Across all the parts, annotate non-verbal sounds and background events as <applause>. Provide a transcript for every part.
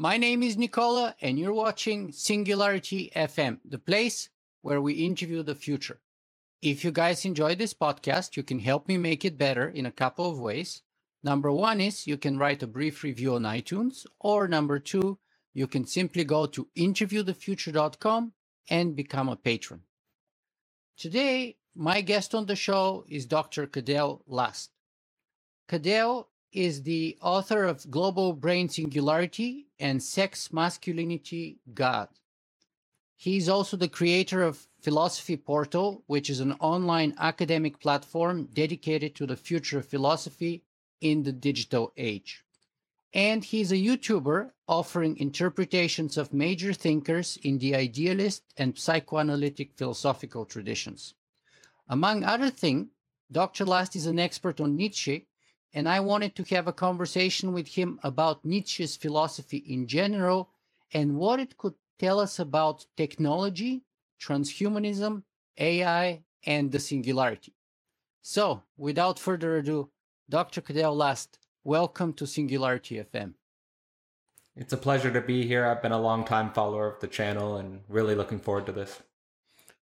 My name is Nikola, and you're watching Singularity FM, the place where we interview the future. If you guys enjoy this podcast, you can help me make it better in a couple of ways. Number one is you can write a brief review on iTunes, or number two, you can simply go to interviewthefuture.com and become a patron. Today, my guest on the show is Dr. Cadell Last. Cadell is the author of Global Brain Singularity and Sex, Masculinity, God. He's also the creator of Philosophy Portal, which is an online academic platform dedicated to the future of philosophy in the digital age. And he's a YouTuber offering interpretations of major thinkers in the idealist and psychoanalytic philosophical traditions. Among other things, Dr. Last is an expert on Nietzsche, and I wanted to have a conversation with him about Nietzsche's philosophy in general and what it could tell us about technology, transhumanism, AI, and the singularity. So, without further ado, Dr. Cadell Last, welcome to Singularity FM. It's a pleasure to be here. I've been a long time follower of the channel and really looking forward to this.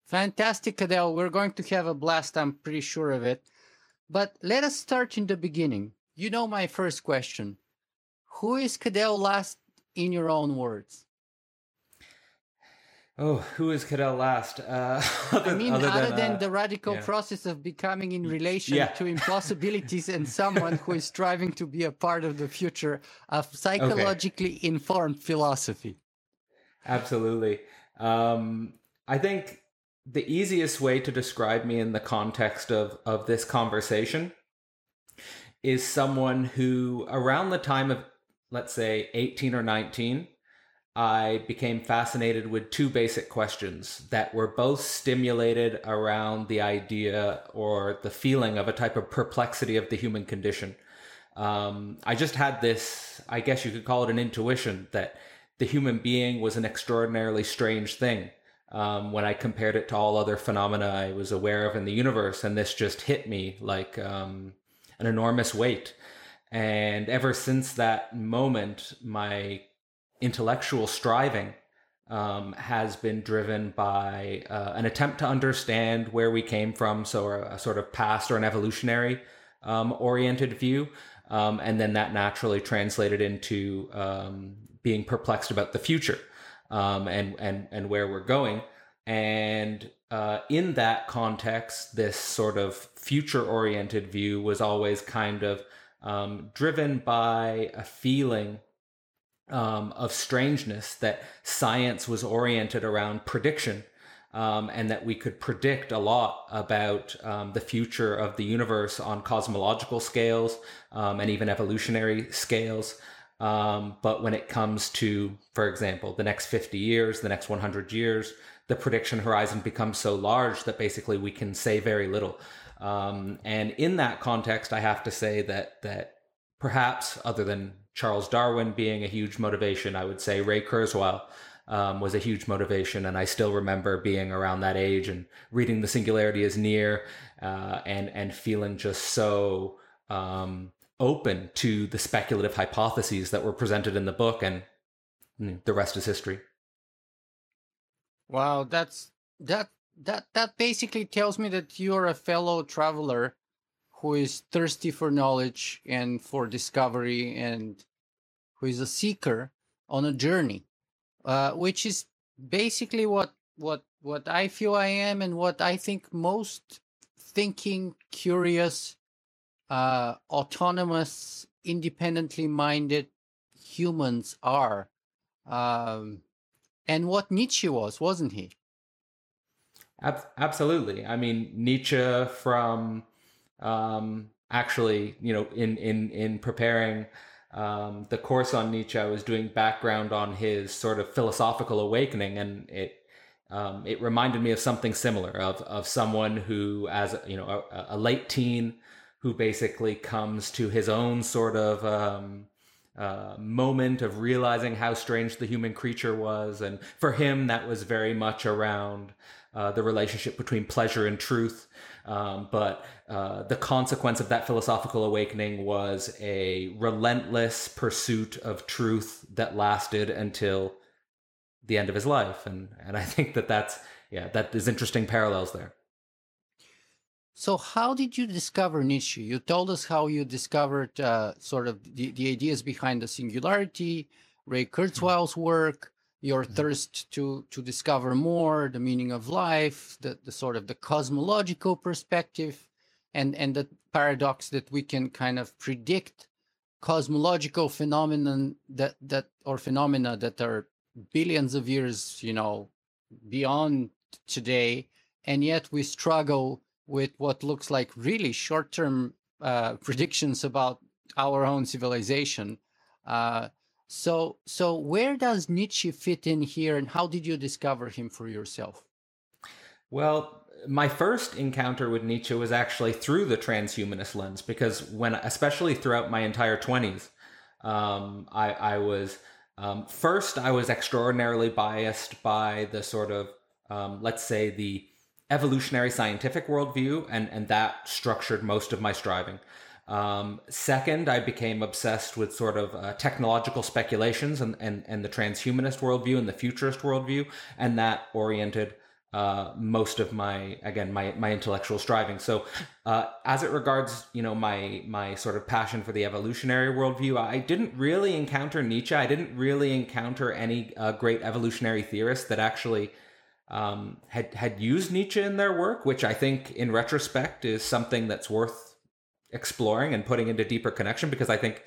Fantastic, Cadell. We're going to have a blast, I'm pretty sure of it. But let us start in the beginning. You know my first question. Who is Cadell Last in your own words? Oh, who is Cadell last? Uh, <laughs> other, I mean, other, other than, than uh, the radical yeah. process of becoming in relation yeah. to <laughs> impossibilities and someone who is striving to be a part of the future of psychologically okay. informed philosophy. Absolutely. Um, I think the easiest way to describe me in the context of, of this conversation is someone who, around the time of, let's say, 18 or 19, I became fascinated with two basic questions that were both stimulated around the idea or the feeling of a type of perplexity of the human condition. Um, I just had this, I guess you could call it an intuition that the human being was an extraordinarily strange thing. Um, when I compared it to all other phenomena I was aware of in the universe, and this just hit me like um, an enormous weight. And ever since that moment, my intellectual striving um, has been driven by uh, an attempt to understand where we came from, so a, a sort of past or an evolutionary um, oriented view, um, and then that naturally translated into um, being perplexed about the future um, and and and where we're going. And uh, in that context, this sort of future oriented view was always kind of um, driven by a feeling um, of strangeness that science was oriented around prediction um, and that we could predict a lot about um, the future of the universe on cosmological scales um, and even evolutionary scales. Um, but when it comes to, for example, the next 50 years, the next 100 years, the prediction horizon becomes so large that basically we can say very little. Um, and in that context, I have to say that that perhaps other than Charles Darwin being a huge motivation, I would say Ray Kurzweil um, was a huge motivation. And I still remember being around that age and reading The Singularity is Near uh, and, and feeling just so um, open to the speculative hypotheses that were presented in the book. And the rest is history. Wow, that's that that that basically tells me that you're a fellow traveler who is thirsty for knowledge and for discovery and who is a seeker on a journey, uh, which is basically what what what I feel I am and what I think most thinking, curious, uh, autonomous, independently minded humans are, um, and what Nietzsche was, wasn't he? Absolutely. I mean, Nietzsche from um, actually, you know, in in in preparing um, the course on Nietzsche, I was doing background on his sort of philosophical awakening, and it um, it reminded me of something similar of of someone who, as you know, a, a late teen who basically comes to his own sort of um, uh, moment of realizing how strange the human creature was, and for him, that was very much around uh, the relationship between pleasure and truth. Um, but uh, the consequence of that philosophical awakening was a relentless pursuit of truth that lasted until the end of his life. And, and I think that that's, yeah, that is interesting parallels there. So, how did you discover Nietzsche? You told us how you discovered uh, sort of the, the ideas behind the singularity, Ray Kurzweil's work, your mm-hmm. thirst to to discover more, the meaning of life, the, the sort of the cosmological perspective, and and the paradox that we can kind of predict cosmological phenomenon that that or phenomena that are billions of years, you know, beyond today, and yet we struggle with what looks like really short-term uh, <laughs> predictions about our own civilization. Uh, so, so where does Nietzsche fit in here, and how did you discover him for yourself? Well, my first encounter with Nietzsche was actually through the transhumanist lens, because when, especially throughout my entire twenties, um, I, I was um, first I was extraordinarily biased by the sort of um, let's say the evolutionary scientific worldview, and and that structured most of my striving. Um, second, I became obsessed with sort of uh, technological speculations and, and, and the transhumanist worldview and the futurist worldview, and that oriented uh, most of my again my my intellectual striving. So, uh, as it regards you know my my sort of passion for the evolutionary worldview, I didn't really encounter Nietzsche. I didn't really encounter any uh, great evolutionary theorists that actually um, had had used Nietzsche in their work, which I think in retrospect is something that's worth exploring and putting into deeper connection because I think,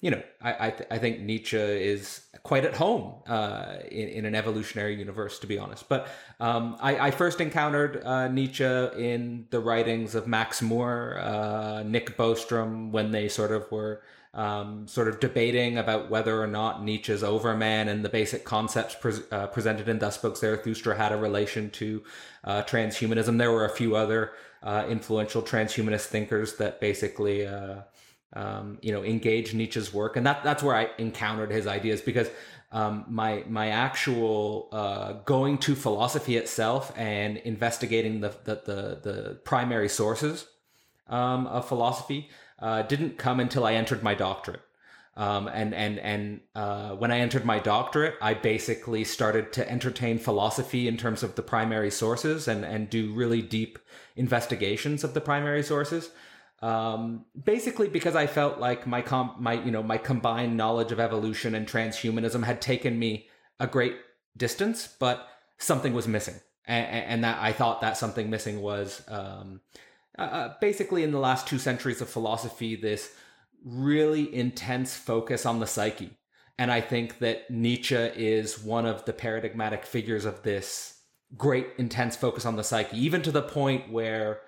you know, I I, th- I think Nietzsche is quite at home uh, in, in an evolutionary universe, to be honest. But um, I, I first encountered uh, Nietzsche in the writings of Max More, uh, Nick Bostrom, when they sort of were um, sort of debating about whether or not Nietzsche's Overman and the basic concepts pre- uh, presented in Thus Spoke Zarathustra had a relation to uh, transhumanism. There were a few other uh, influential transhumanist thinkers that basically, uh, um, you know, engaged Nietzsche's work, and that that's where I encountered his ideas because um, my my actual uh, going to philosophy itself and investigating the the the, the primary sources um, of philosophy uh, didn't come until I entered my doctorate. Um, and and and uh, when I entered my doctorate, I basically started to entertain philosophy in terms of the primary sources and and do really deep investigations of the primary sources. Um, basically, because I felt like my com- my you know my combined knowledge of evolution and transhumanism had taken me a great distance, but something was missing, and, and that I thought that something missing was um, uh, basically in the last two centuries of philosophy this really intense focus on the psyche. And I think that Nietzsche is one of the paradigmatic figures of this great intense focus on the psyche, even to the point where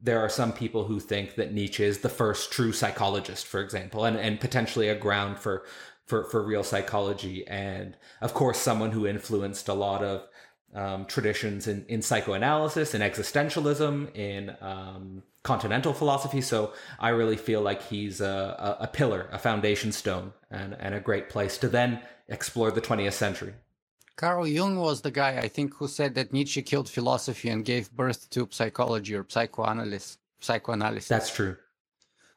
there are some people who think that Nietzsche is the first true psychologist, for example, and, and potentially a ground for, for, for real psychology. And of course, someone who influenced a lot of um, traditions in, in psychoanalysis, in existentialism, in um, continental philosophy. So I really feel like he's a, a, pillar, a foundation stone, and, and a great place to then explore the 20th century. Carl Jung was the guy, I think, who said that Nietzsche killed philosophy and gave birth to psychology or psychoanalysis. Psychoanalysis. That's true.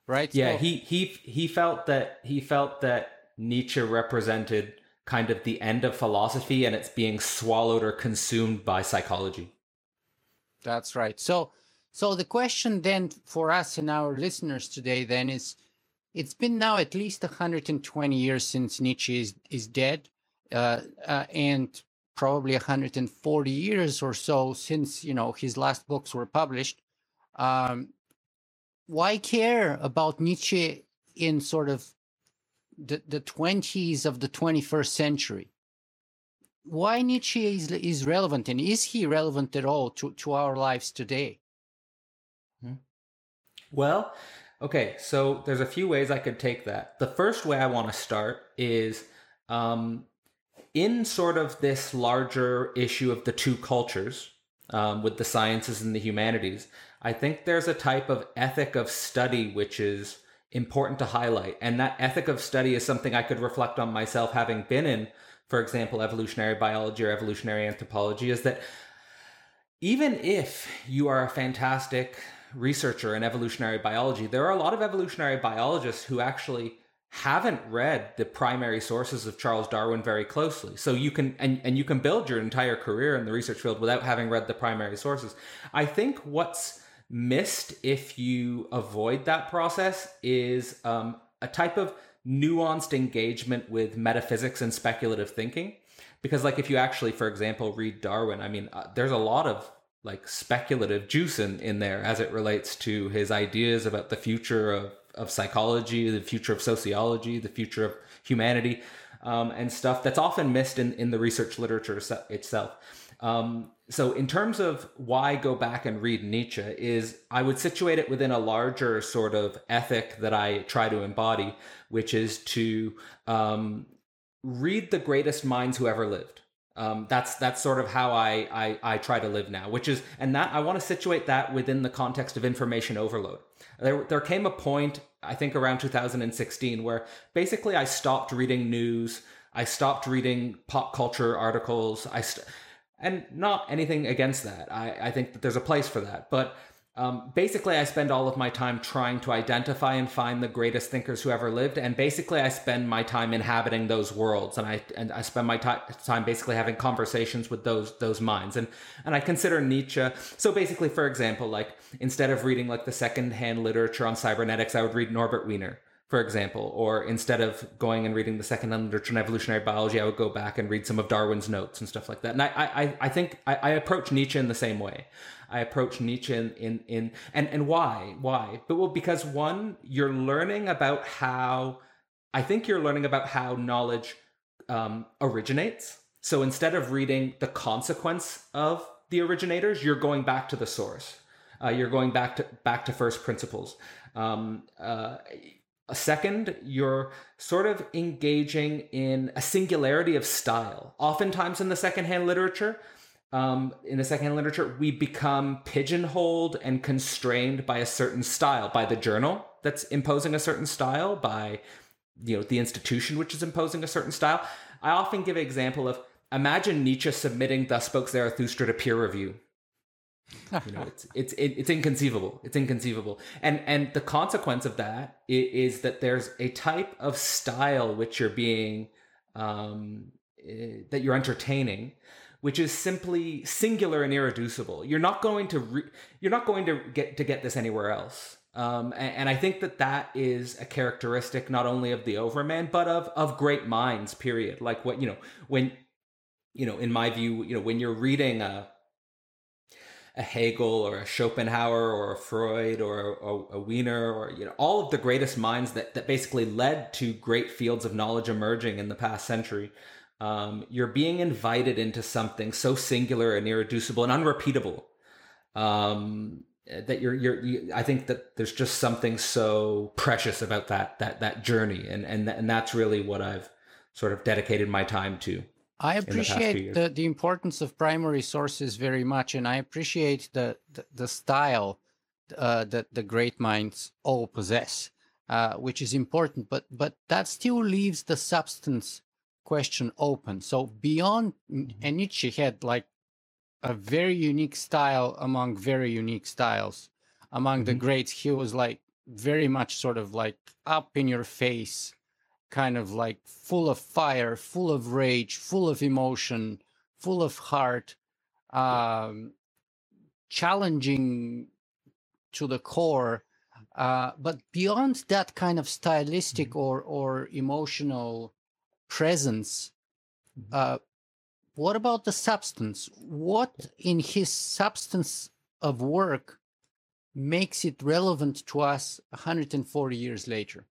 Right? Yeah, so, he he he felt that he felt that Nietzsche represented kind of the end of philosophy and it's being swallowed or consumed by psychology. That's right. So so the question then for us and our listeners today then is it's been now at least 120 years since Nietzsche is, is dead uh, uh, and probably 140 years or so since you know his last books were published um, why care about Nietzsche in sort of the, the 20s of the 21st century why Nietzsche is, is relevant and is he relevant at all to, to our lives today Hmm. Well, okay, so there's a few ways I could take that. The first way I want to start is um, in sort of this larger issue of the two cultures um, with the sciences and the humanities. I think there's a type of ethic of study which is important to highlight. And that ethic of study is something I could reflect on myself having been in, for example, evolutionary biology or evolutionary anthropology, is that even if you are a fantastic researcher in evolutionary biology, there are a lot of evolutionary biologists who actually haven't read the primary sources of Charles Darwin very closely. So you can and, and you can build your entire career in the research field without having read the primary sources. I think what's missed if you avoid that process is um, a type of nuanced engagement with metaphysics and speculative thinking. Because like if you actually, for example, read Darwin, I mean, uh, there's a lot of like speculative juice in, in there as it relates to his ideas about the future of of psychology, the future of sociology, the future of humanity, um, and stuff that's often missed in, in the research literature itself. Um, so, in terms of why go back and read Nietzsche, is I would situate it within a larger sort of ethic that I try to embody, which is to um, read the greatest minds who ever lived. Um, that's that's sort of how I, I I try to live now, which is and that I want to situate that within the context of information overload. There there came a point I think around 2016 where basically I stopped reading news, I stopped reading pop culture articles, I st- and not anything against that. I I think that there's a place for that, but um, basically, I spend all of my time trying to identify and find the greatest thinkers who ever lived, and basically, I spend my time inhabiting those worlds, and I and I spend my t- time basically having conversations with those those minds, and and I consider Nietzsche. So basically, for example, like instead of reading like the secondhand literature on cybernetics, I would read Norbert Wiener for example, or instead of going and reading the second-hand literature in evolutionary biology, I would go back and read some of Darwin's notes and stuff like that. And I, I, I think I, I approach Nietzsche in the same way. I approach Nietzsche in, in, in and, and why? Why? But well, because one, you're learning about how, I think you're learning about how knowledge um, originates. So instead of reading the consequence of the originators, you're going back to the source. Uh, you're going back to back to first principles. Um, uh, a second, you're sort of engaging in a singularity of style. Oftentimes in the secondhand literature, um, in the secondhand literature, we become pigeonholed and constrained by a certain style, by the journal that's imposing a certain style, by you know the institution which is imposing a certain style. I often give an example of imagine Nietzsche submitting Thus Spoke Zarathustra to peer review you know it's it's it's inconceivable it's inconceivable and and the consequence of that is that there's a type of style which you're being um eh, that you're entertaining which is simply singular and irreducible you're not going to re- you're not going to get to get this anywhere else um, and, and, I think that that is a characteristic not only of the Overman, but of of great minds. Period. Like what you know when you know, in my view, you know, when you're reading a a Hegel or a Schopenhauer or a Freud or a, a Wiener or you know all of the greatest minds that that basically led to great fields of knowledge emerging in the past century. Um, you're being invited into something so singular and irreducible and unrepeatable um, that you're you're you, I think that there's just something so precious about that that that journey and and and that's really what I've sort of dedicated my time to. I appreciate the, the, the, importance of primary sources very much, and I appreciate the the, the style uh, that the great minds all possess, uh, which is important. But but that still leaves the substance question open. So beyond, mm-hmm. and Nietzsche had like a very unique style among very unique styles among mm-hmm. the greats. He was like very much sort of like up in your face kind of like full of fire, full of rage, full of emotion, full of heart, um, challenging to the core. Uh, but beyond that kind of stylistic mm-hmm. or or emotional presence, mm-hmm. uh, what about the substance? What in his substance of work makes it relevant to us 140 years later?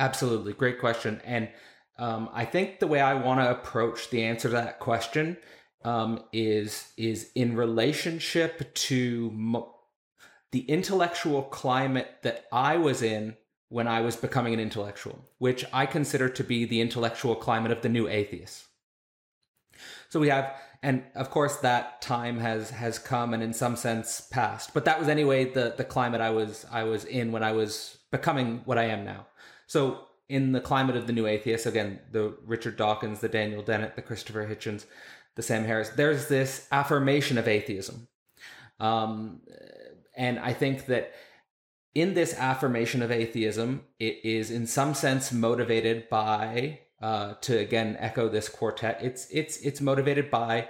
Absolutely. Great question. And um, I think the way I want to approach the answer to that question um, is is in relationship to the intellectual climate that I was in when I was becoming an intellectual, which I consider to be the intellectual climate of the new atheists. So we have, and of course that time has has come and in some sense passed. But that was anyway the the climate I was I was in when I was becoming what I am now. So in the climate of the new atheists, again, the Richard Dawkins, the Daniel Dennett, the Christopher Hitchens, the Sam Harris. There's this affirmation of atheism, um, and I think that in this affirmation of atheism, it is in some sense motivated by uh, to again echo this quartet. It's it's it's motivated by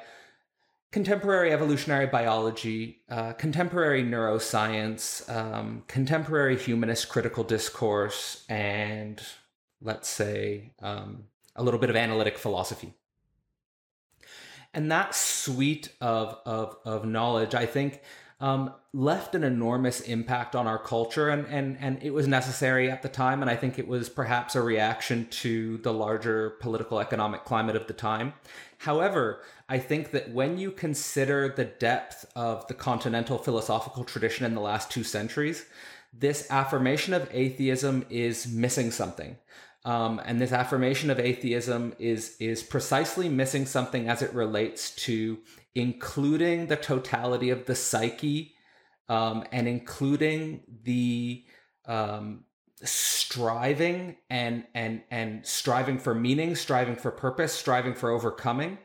contemporary evolutionary biology, uh, contemporary neuroscience, um, contemporary humanist critical discourse, and let's say um, a little bit of analytic philosophy. And that suite of, of, of knowledge, I think, um, left an enormous impact on our culture, and, and, and it was necessary at the time. And I think it was perhaps a reaction to the larger political economic climate of the time. However, I think that when you consider the depth of the continental philosophical tradition in the last two centuries, this affirmation of atheism is missing something. Um, and this affirmation of atheism is is precisely missing something as it relates to including the totality of the psyche um, and including the um, striving and and and striving for meaning, striving for purpose, striving for overcoming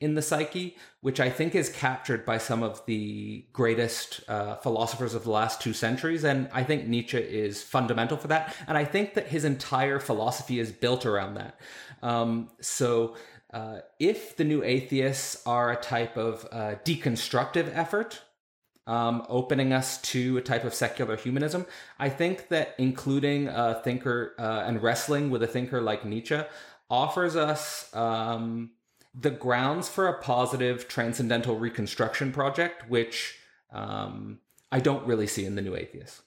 in the psyche, which I think is captured by some of the greatest uh, philosophers of the last two centuries. And I think Nietzsche is fundamental for that. And I think that his entire philosophy is built around that. Um, so uh, if the new atheists are a type of uh, deconstructive effort, um, opening us to a type of secular humanism. I think that including a thinker uh, and wrestling with a thinker like Nietzsche offers us um, the grounds for a positive transcendental reconstruction project, which um, I don't really see in the New Atheists.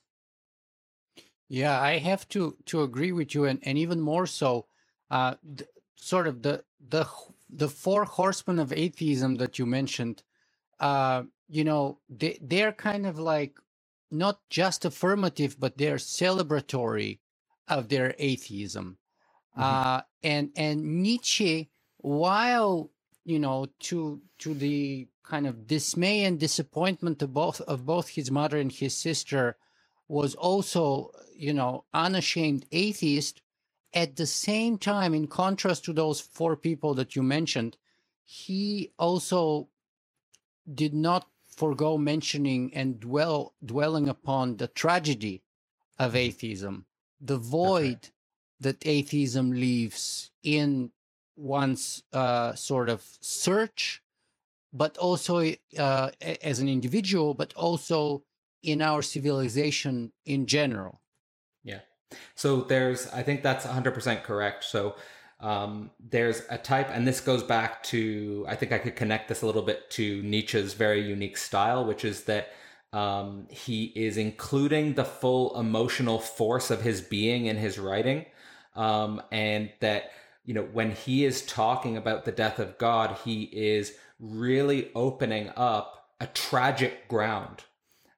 Yeah, I have to to agree with you, and, and even more so, uh, th- sort of the the the four horsemen of atheism that you mentioned. Uh, you know, they they're kind of like not just affirmative, but they're celebratory of their atheism. Mm-hmm. Uh, and and Nietzsche while you know to to the kind of dismay and disappointment of both of both his mother and his sister was also you know unashamed atheist at the same time in contrast to those four people that you mentioned he also did not forego mentioning and dwell dwelling upon the tragedy of mm-hmm. atheism the void right. that atheism leaves in one's uh, sort of search, but also uh, as an individual, but also in our civilization in general. So there's, I think that's 100% correct. So um, there's a type, and this goes back to, I think I could connect this a little bit to Nietzsche's very unique style, which is that um, he is including the full emotional force of his being in his writing. Um, and that you know, when he is talking about the death of God, he is really opening up a tragic ground.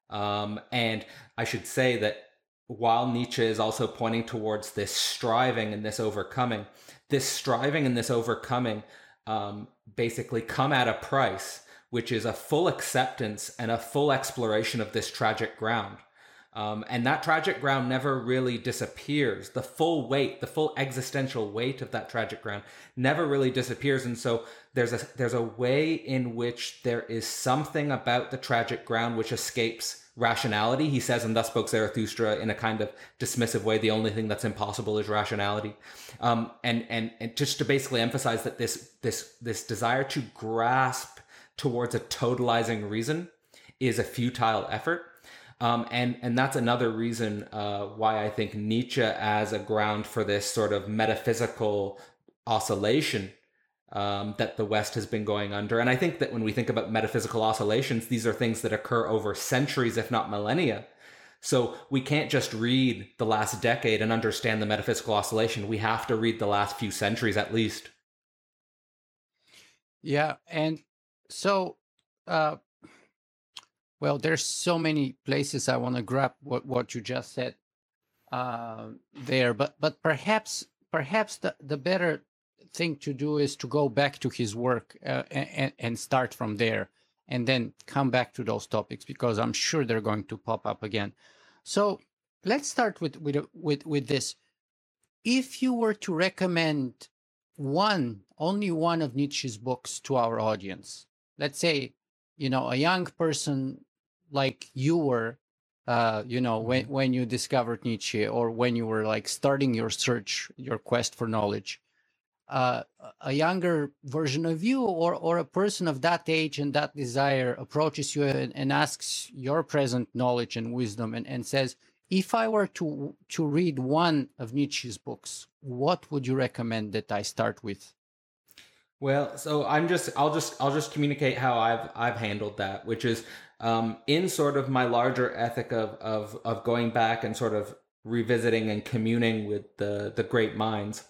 Um, and I should say that while Nietzsche is also pointing towards this striving and this overcoming, this striving and this overcoming um, basically come at a price, which is a full acceptance and a full exploration of this tragic ground. Um, and that tragic ground never really disappears. The full weight, the full existential weight of that tragic ground never really disappears. And so there's a there's a way in which there is something about the tragic ground which escapes rationality. He says, and thus spoke Zarathustra in a kind of dismissive way. The only thing that's impossible is rationality. Um, and and and just to basically emphasize that this this this desire to grasp towards a totalizing reason is a futile effort um, and and that's another reason uh, why I think Nietzsche as a ground for this sort of metaphysical oscillation um, that the West has been going under. And I think that when we think about metaphysical oscillations, these are things that occur over centuries, if not millennia. So we can't just read the last decade and understand the metaphysical oscillation. We have to read the last few centuries at least. Yeah, and so uh, well, there's so many places I want to grab what, what you just said uh, there, but but perhaps perhaps the, the better thing to do is to go back to his work uh, and, and start from there and then come back to those topics because I'm sure they're going to pop up again. So let's start with with with with this. If you were to recommend one only one of Nietzsche's books to our audience, let's say, you know, a young person like you were, uh, you know, when, Mm-hmm. when you discovered Nietzsche or when you were like starting your search, your quest for knowledge, uh, a younger version of you or, or a person of that age and that desire approaches you and, and asks your present knowledge and wisdom and, and says, if I were to to read one of Nietzsche's books, what would you recommend that I start with? Well, so I'm just I'll just I'll just communicate how I've I've handled that, which is um, in sort of my larger ethic of of of going back and sort of revisiting and communing with the the great minds.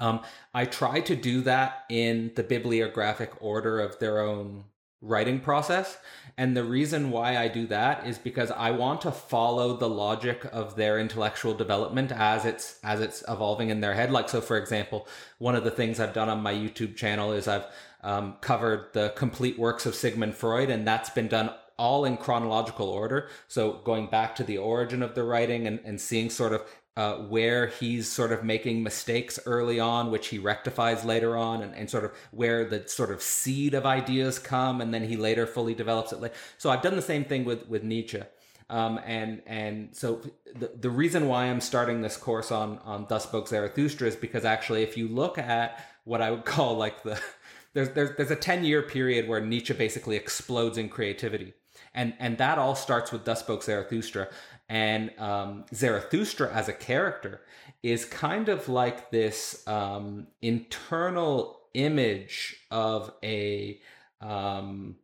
Um, I try to do that in the bibliographic order of their own writing process. And the reason why I do that is because I want to follow the logic of their intellectual development as it's as it's evolving in their head. Like so, for example, one of the things I've done on my YouTube channel is I've um, covered the complete works of Sigmund Freud, and that's been done all in chronological order. So going back to the origin of the writing and, and seeing sort of uh, where he's sort of making mistakes early on, which he rectifies later on, and, and sort of where the sort of seed of ideas come, and then he later fully develops it. So I've done the same thing with with Nietzsche. Um, and and so the, the reason why I'm starting this course on on Thus Spoke Zarathustra is because actually, if you look at what I would <laughs> call like the there's there's there's a ten year period where Nietzsche basically explodes in creativity, and and that all starts with Thus Spoke Zarathustra, and um, Zarathustra as a character is kind of like this um, internal image of a um,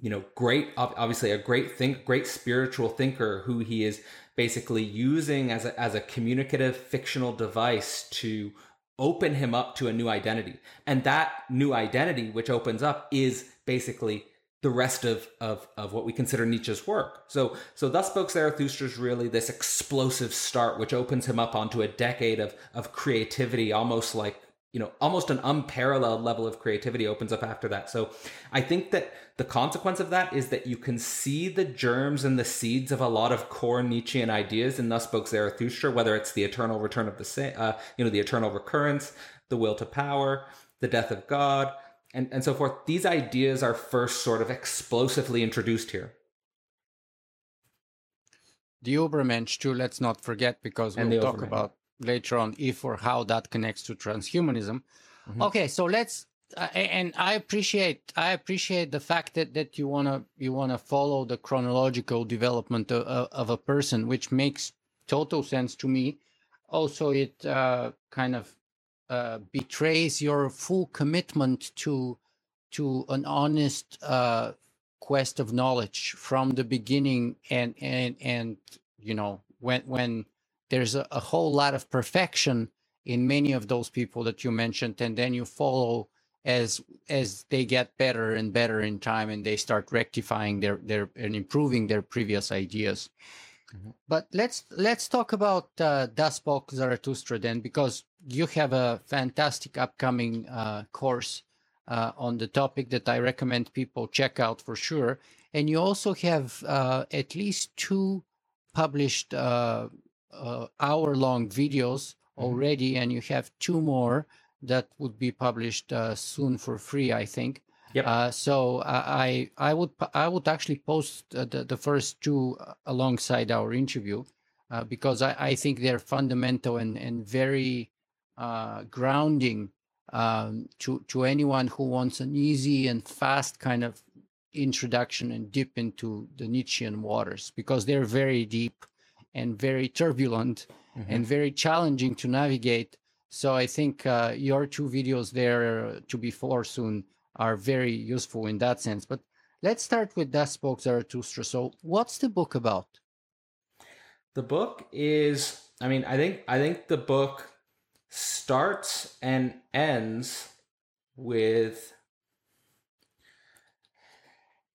you know great obviously a great think great spiritual thinker who he is basically using as a, as a communicative fictional device to open him up to a new identity. And that new identity which opens up is basically the rest of, of, of what we consider Nietzsche's work. So, so thus spoke Zarathustra is really this explosive start, which opens him up onto a decade of, of creativity, almost like, you know, almost an unparalleled level of creativity opens up after that. So I think that the consequence of that is that you can see the germs and the seeds of a lot of core Nietzschean ideas in Thus Spoke Zarathustra, whether it's the eternal return of the, uh, you know, the eternal recurrence, the will to power, the death of God, and, and so forth. These ideas are first sort of explosively introduced here. The Ubermensch too, let's not forget, because And we'll talk about later on if or how that connects to transhumanism. Okay, so let's uh, and I appreciate I appreciate the fact that that you wanna you wanna follow the chronological development of, of a person, which makes total sense to me. Also, it uh, kind of uh, betrays your full commitment to to an honest uh, quest of knowledge from the beginning, and and and you know when when there's a, a whole lot of perfection in many of those people that you mentioned, and then you follow as as they get better and better in time, and they start rectifying their their and improving their previous ideas. But let's let's talk about uh, Thus Spoke Zarathustra then, because you have a fantastic upcoming uh, course uh, on the topic that I recommend people check out for sure. And you also have uh, at least two published uh, uh, hour-long videos already, and you have two more that would be published uh, soon for free, I think. Yep. Uh, so I I would I would actually post uh, the the first two uh, alongside our interview uh, because I, I think they're fundamental and and very uh, grounding um, to to anyone who wants an easy and fast kind of introduction and dip into the Nietzschean waters because they're very deep and very turbulent and very challenging to navigate. So I think uh, your two videos there uh, to be for soon are very useful in that sense. But let's start with Thus Spoke Zarathustra. So what's the book about? The book is I mean, I think I think the book starts and ends with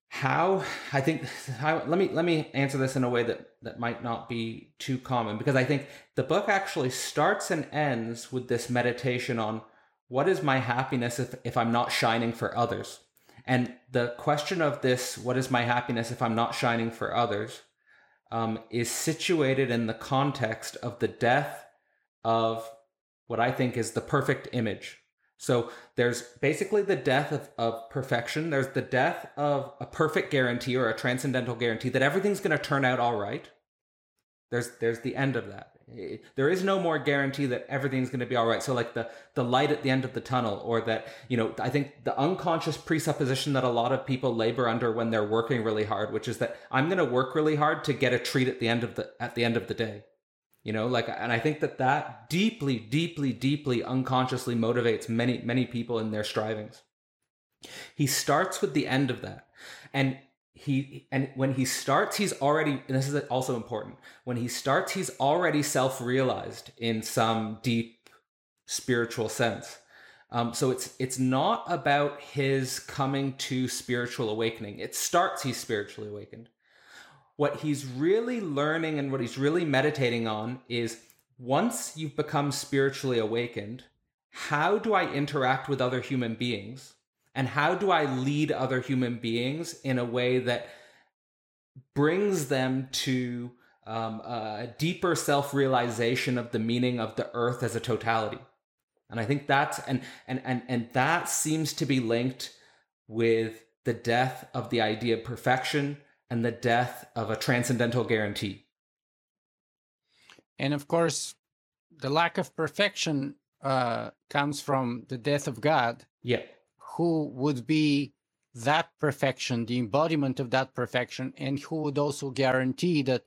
how I think how, let me let me answer this in a way that that might not be too common because I think the book actually starts and ends with this meditation on what is my happiness if, if I'm not shining for others. And the question of this, what is my happiness if I'm not shining for others, um, is situated in the context of the death of what I think is the perfect image So there's basically the death of, of perfection. There's the death of a perfect guarantee or a transcendental guarantee that everything's going to turn out all right. There's there's the end of that. There is no more guarantee that everything's going to be all right. So like the the light at the end of the tunnel, or that you know, I think the unconscious presupposition that a lot of people labor under when they're working really hard, which is that I'm going to work really hard to get a treat at the end of the at the end of the day. You know like and i think that that deeply deeply deeply unconsciously motivates many many people in their strivings. He starts with the end of that. And he and when he starts he's already this is also important when he starts he's already self-realized in some deep spiritual sense um, so it's it's not about his coming to spiritual awakening it starts he's spiritually awakened what he's really learning and what he's really meditating on is once you've become spiritually awakened, how do I interact with other human beings? And how do I lead other human beings in a way that brings them to um, a deeper self realization of the meaning of the earth as a totality? And I think that's and and and and that seems to be linked with the death of the idea of perfection and the death of a transcendental guarantee. And of course, the lack of perfection uh, comes from the death of God. Yeah. Who would be that perfection, the embodiment of that perfection, and who would also guarantee that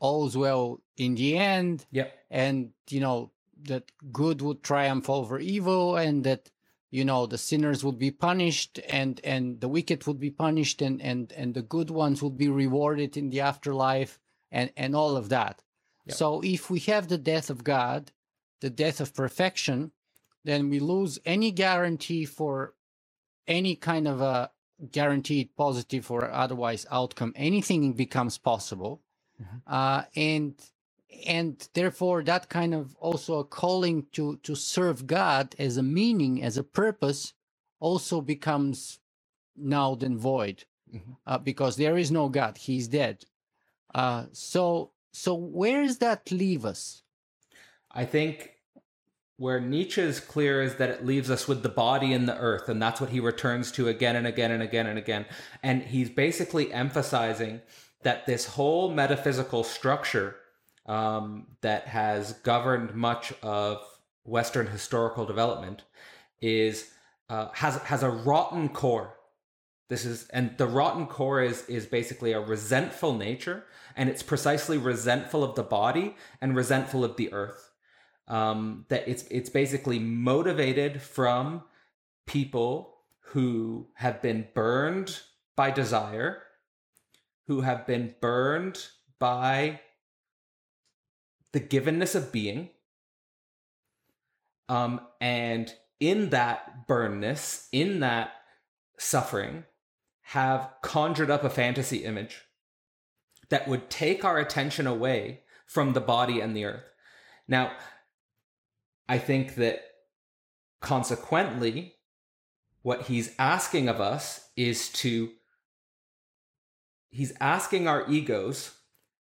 all's well in the end. Yeah. And, you know, that good would triumph over evil and that you know the sinners would be punished and and the wicked would be punished and and and the good ones would be rewarded in the afterlife and and all of that yep. so if we have the death of god the death of perfection then we lose any guarantee for any kind of a guaranteed positive or otherwise outcome anything becomes possible mm-hmm. uh, and and therefore that kind of also a calling to to serve god as a meaning as a purpose also becomes null and void mm-hmm. uh, because there is no god he's dead uh, so so where does that leave us i think where nietzsche is clear is that it leaves us with the body and the earth and that's what he returns to again and again and again and again and he's basically emphasizing that this whole metaphysical structure um, that has governed much of Western historical development is uh, has has a rotten core. This is and the rotten core is is basically a resentful nature, and it's precisely resentful of the body and resentful of the earth. Um, that it's it's basically motivated from people who have been burned by desire, who have been burned by the givenness of being. Um, and in that burnness, in that suffering, have conjured up a fantasy image that would take our attention away from the body and the earth. Now, I think that consequently, what he's asking of us is to, he's asking our egos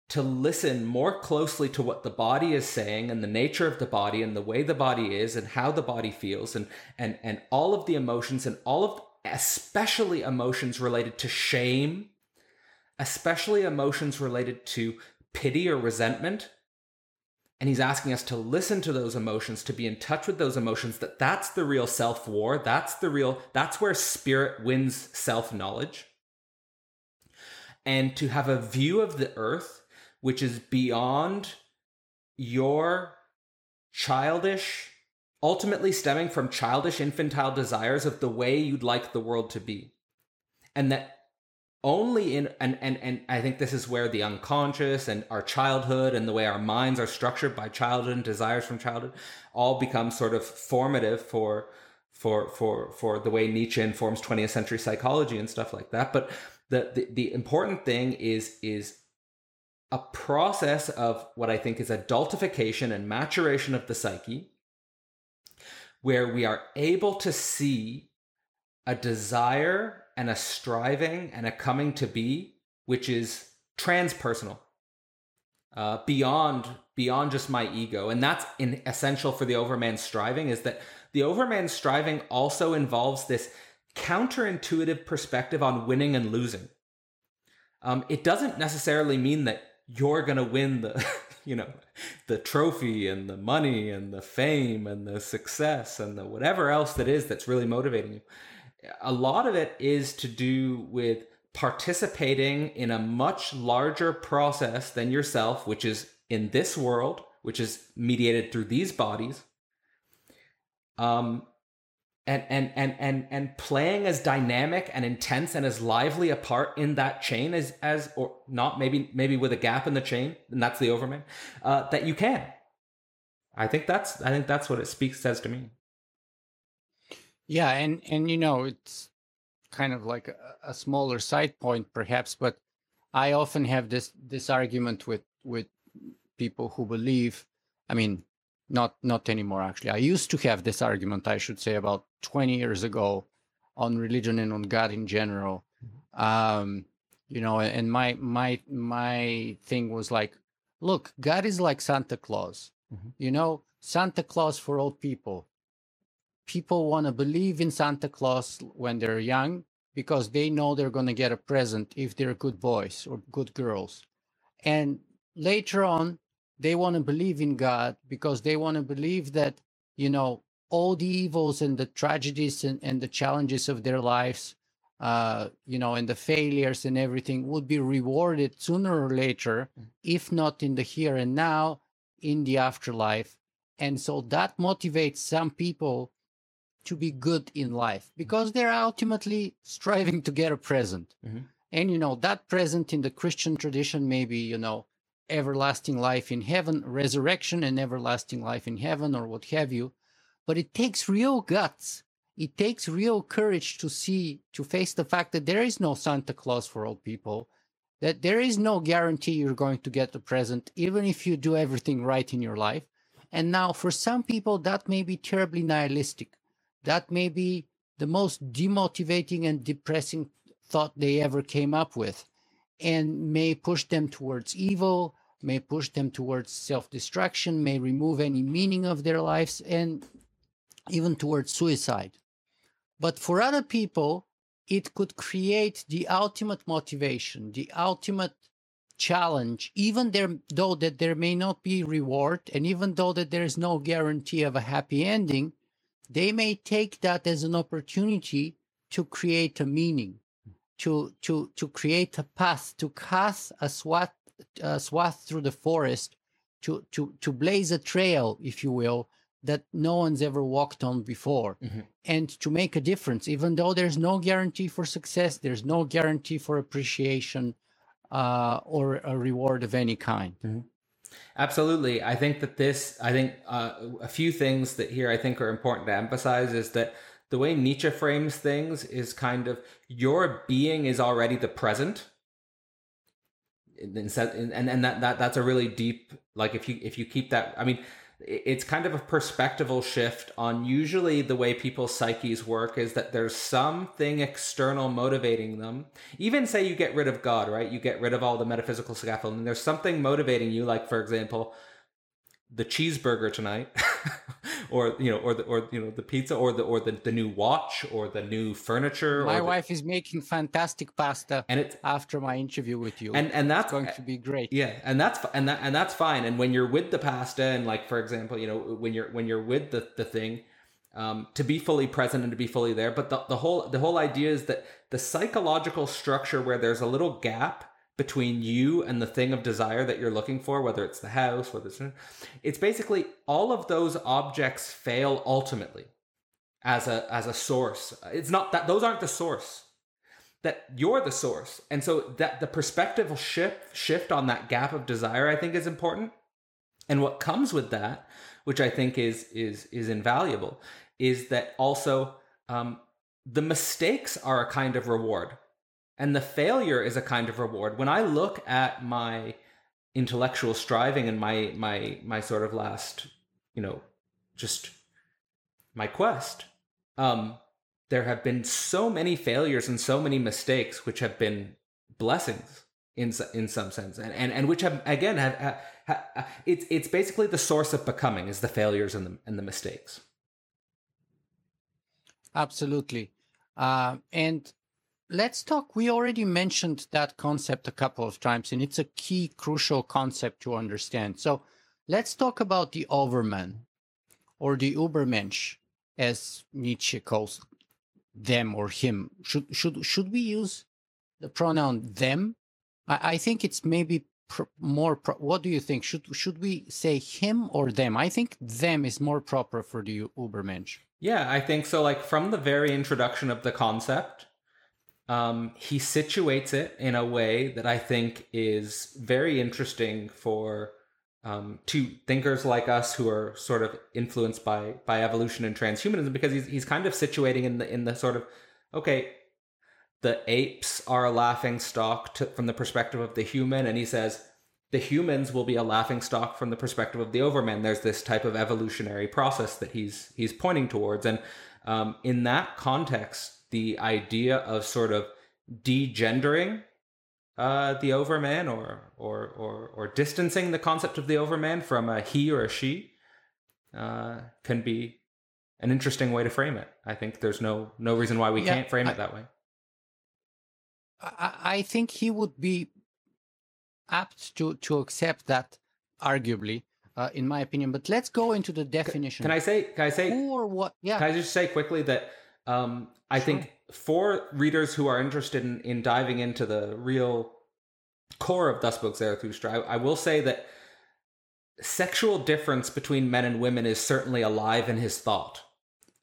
to listen more closely to what the body is saying and the nature of the body and the way the body is and how the body feels and and and all of the emotions and all of especially emotions related to shame especially emotions related to pity or resentment and he's asking us to listen to those emotions to be in touch with those emotions that that's the real self war that's the real that's where spirit wins self knowledge and to have a view of the earth which is beyond your childish, ultimately stemming from childish infantile desires of the way you'd like the world to be. And that only in and, and and I think this is where the unconscious and our childhood and the way our minds are structured by childhood and desires from childhood all become sort of formative for for for for the way Nietzsche informs 20th century psychology and stuff like that. But the, the, the important thing is is a process of what I think is adultification and maturation of the psyche, where we are able to see a desire and a striving and a coming to be, which is transpersonal, uh, beyond beyond just my ego. And that's in, essential for the overman striving is that the overman striving also involves this counterintuitive perspective on winning and losing. Um, it doesn't necessarily mean that you're going to win the, <laughs> you know, the trophy and the money and the fame and the success and the whatever else that is that's really motivating you. A lot of it is to do with participating in a much larger process than yourself, which is in this world, which is mediated through these bodies. Um, and and and and and playing as dynamic and intense and as lively a part in that chain as as or not maybe maybe with a gap in the chain and that's the overman uh, that you can i think that's i think that's what it speaks says to me yeah and and you know it's kind of like a, a smaller side point perhaps but i often have this this argument with with people who believe i mean not not anymore actually i used to have this argument i should say about 20 years ago on religion and on god in general mm-hmm. um you know and my my my thing was like look god is like santa claus mm-hmm. you know santa claus for old people people want to believe in santa claus when they're young because they know they're going to get a present if they're good boys or good girls and later on they want to believe in God because they want to believe that, you know, all the evils and the tragedies and, and the challenges of their lives, uh, you know, and the failures and everything would be rewarded sooner or later, mm. if not in the here and now, in the afterlife. And so that motivates some people to be good in life because they're ultimately striving to get a present. Mm-hmm. And, you know, that present in the Christian tradition, may be, you know, everlasting life in heaven, resurrection and everlasting life in heaven, or what have you. But it takes real guts. It takes real courage to see, to face the fact that there is no Santa Claus for all people, that there is no guarantee you're going to get the present, even if you do everything right in your life. And now, for some people, that may be terribly nihilistic. That may be the most demotivating and depressing thought they ever came up with and may push them towards evil, may push them towards self destruction, may remove any meaning of their lives, and even towards suicide. But for other people, it could create the ultimate motivation, the ultimate challenge, even there, though that there may not be reward, and even though that there is no guarantee of a happy ending, they may take that as an opportunity to create a meaning, to to to create a path, to cast a swath uh, swath through the forest to to to blaze a trail, if you will, that no one's ever walked on before, mm-hmm. and to make a difference. Even though there's no guarantee for success, there's no guarantee for appreciation uh, or a reward of any kind. Mm-hmm. Absolutely, I think that this. I think uh, a few things that here I think are important to emphasize is that the way Nietzsche frames things is kind of your being is already the present and and, and that, that that's a really deep like if you if you keep that i mean it's kind of a perspectival shift on usually the way people's psyches work is that there's something external motivating them. Even say you get rid of god right? You get rid of all the metaphysical scaffolding. There's something motivating you like for example the cheeseburger tonight <laughs> or you know or the or you know the pizza or the or the, the new watch or the new furniture my the, wife is making fantastic pasta and it's after my interview with you. And and that's it's going to be great. Yeah and that's and that and that's fine. And when you're with the pasta and like for example you know when you're when you're with the the thing um, to be fully present and to be fully there. But the, the whole the whole idea is that the psychological structure where there's a little gap between you and the thing of desire that you're looking for, whether it's the house, whether it's it's basically all of those objects fail ultimately as a as a source. It's not that those aren't the source. That you're the source. And so that the perspective shift shift on that gap of desire I think is important. And what comes with that, which I think is is is invaluable, is that also um, the mistakes are a kind of reward and the failure is a kind of reward. When I look at my intellectual striving and my my my sort of last, you know, just my quest, um, there have been so many failures and so many mistakes which have been blessings in in some sense, and and, and which have again have, have, have it's it's basically the source of becoming is the failures and the and the mistakes. Absolutely, uh, and let's talk. We already mentioned that concept a couple of times, and it's a key, crucial concept to understand. So let's talk about the Overman or the Ubermensch, as Nietzsche calls them or him. Should should should we use the pronoun them? I, I think it's maybe pr- more. Pro- what do you think? Should should we say him or them? I think them is more proper for the Ubermensch. Yeah, I think so. Like from the very introduction of the concept, um, he situates it in a way that I think is very interesting for um, to thinkers like us who are sort of influenced by by evolution and transhumanism because he's he's kind of situating in the in the sort of okay the apes are a laughing stock to, from the perspective of the human and he says the humans will be a laughing stock from the perspective of the overman. There's this type of evolutionary process that he's he's pointing towards. And um, in that context the idea of sort of degendering uh, the overman or, or or or distancing the concept of the overman from a he or a she uh, can be an interesting way to frame it. I think there's no no reason why we yeah, can't frame I, it that way. I, I think he would be apt to to accept that, arguably, uh, in my opinion. But let's go into the definition. Can, I say? Can I say? Who or what? Yeah. Can I just say quickly that um, I sure. think for readers who are interested in, in diving into the real core of Das Buch Zarathustra, I, I will say that sexual difference between men and women is certainly alive in his thought.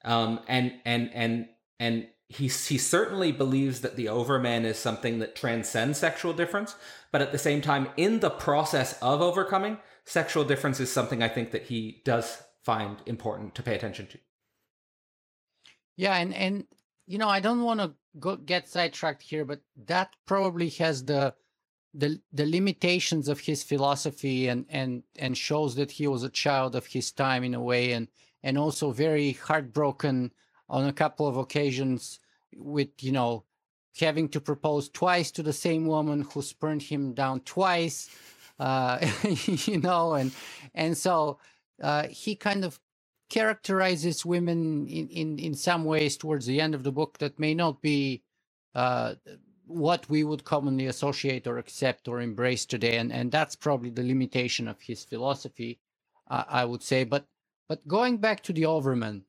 Um, and and and and he he certainly believes that the overman is something that transcends sexual difference, but at the same time, in the process of overcoming, sexual difference is something I think that he does find important to pay attention to. Yeah, and and you know, I don't want to go get sidetracked here, but that probably has the the the limitations of his philosophy and and and shows that he was a child of his time in a way and and also very heartbroken on a couple of occasions with you know having to propose twice to the same woman who spurned him down twice uh <laughs> you know and and so uh he kind of characterizes women in, in, in some ways towards the end of the book that may not be uh, what we would commonly associate or accept or embrace today. And, and that's probably the limitation of his philosophy, uh, I would say. But, but going back to the Overman,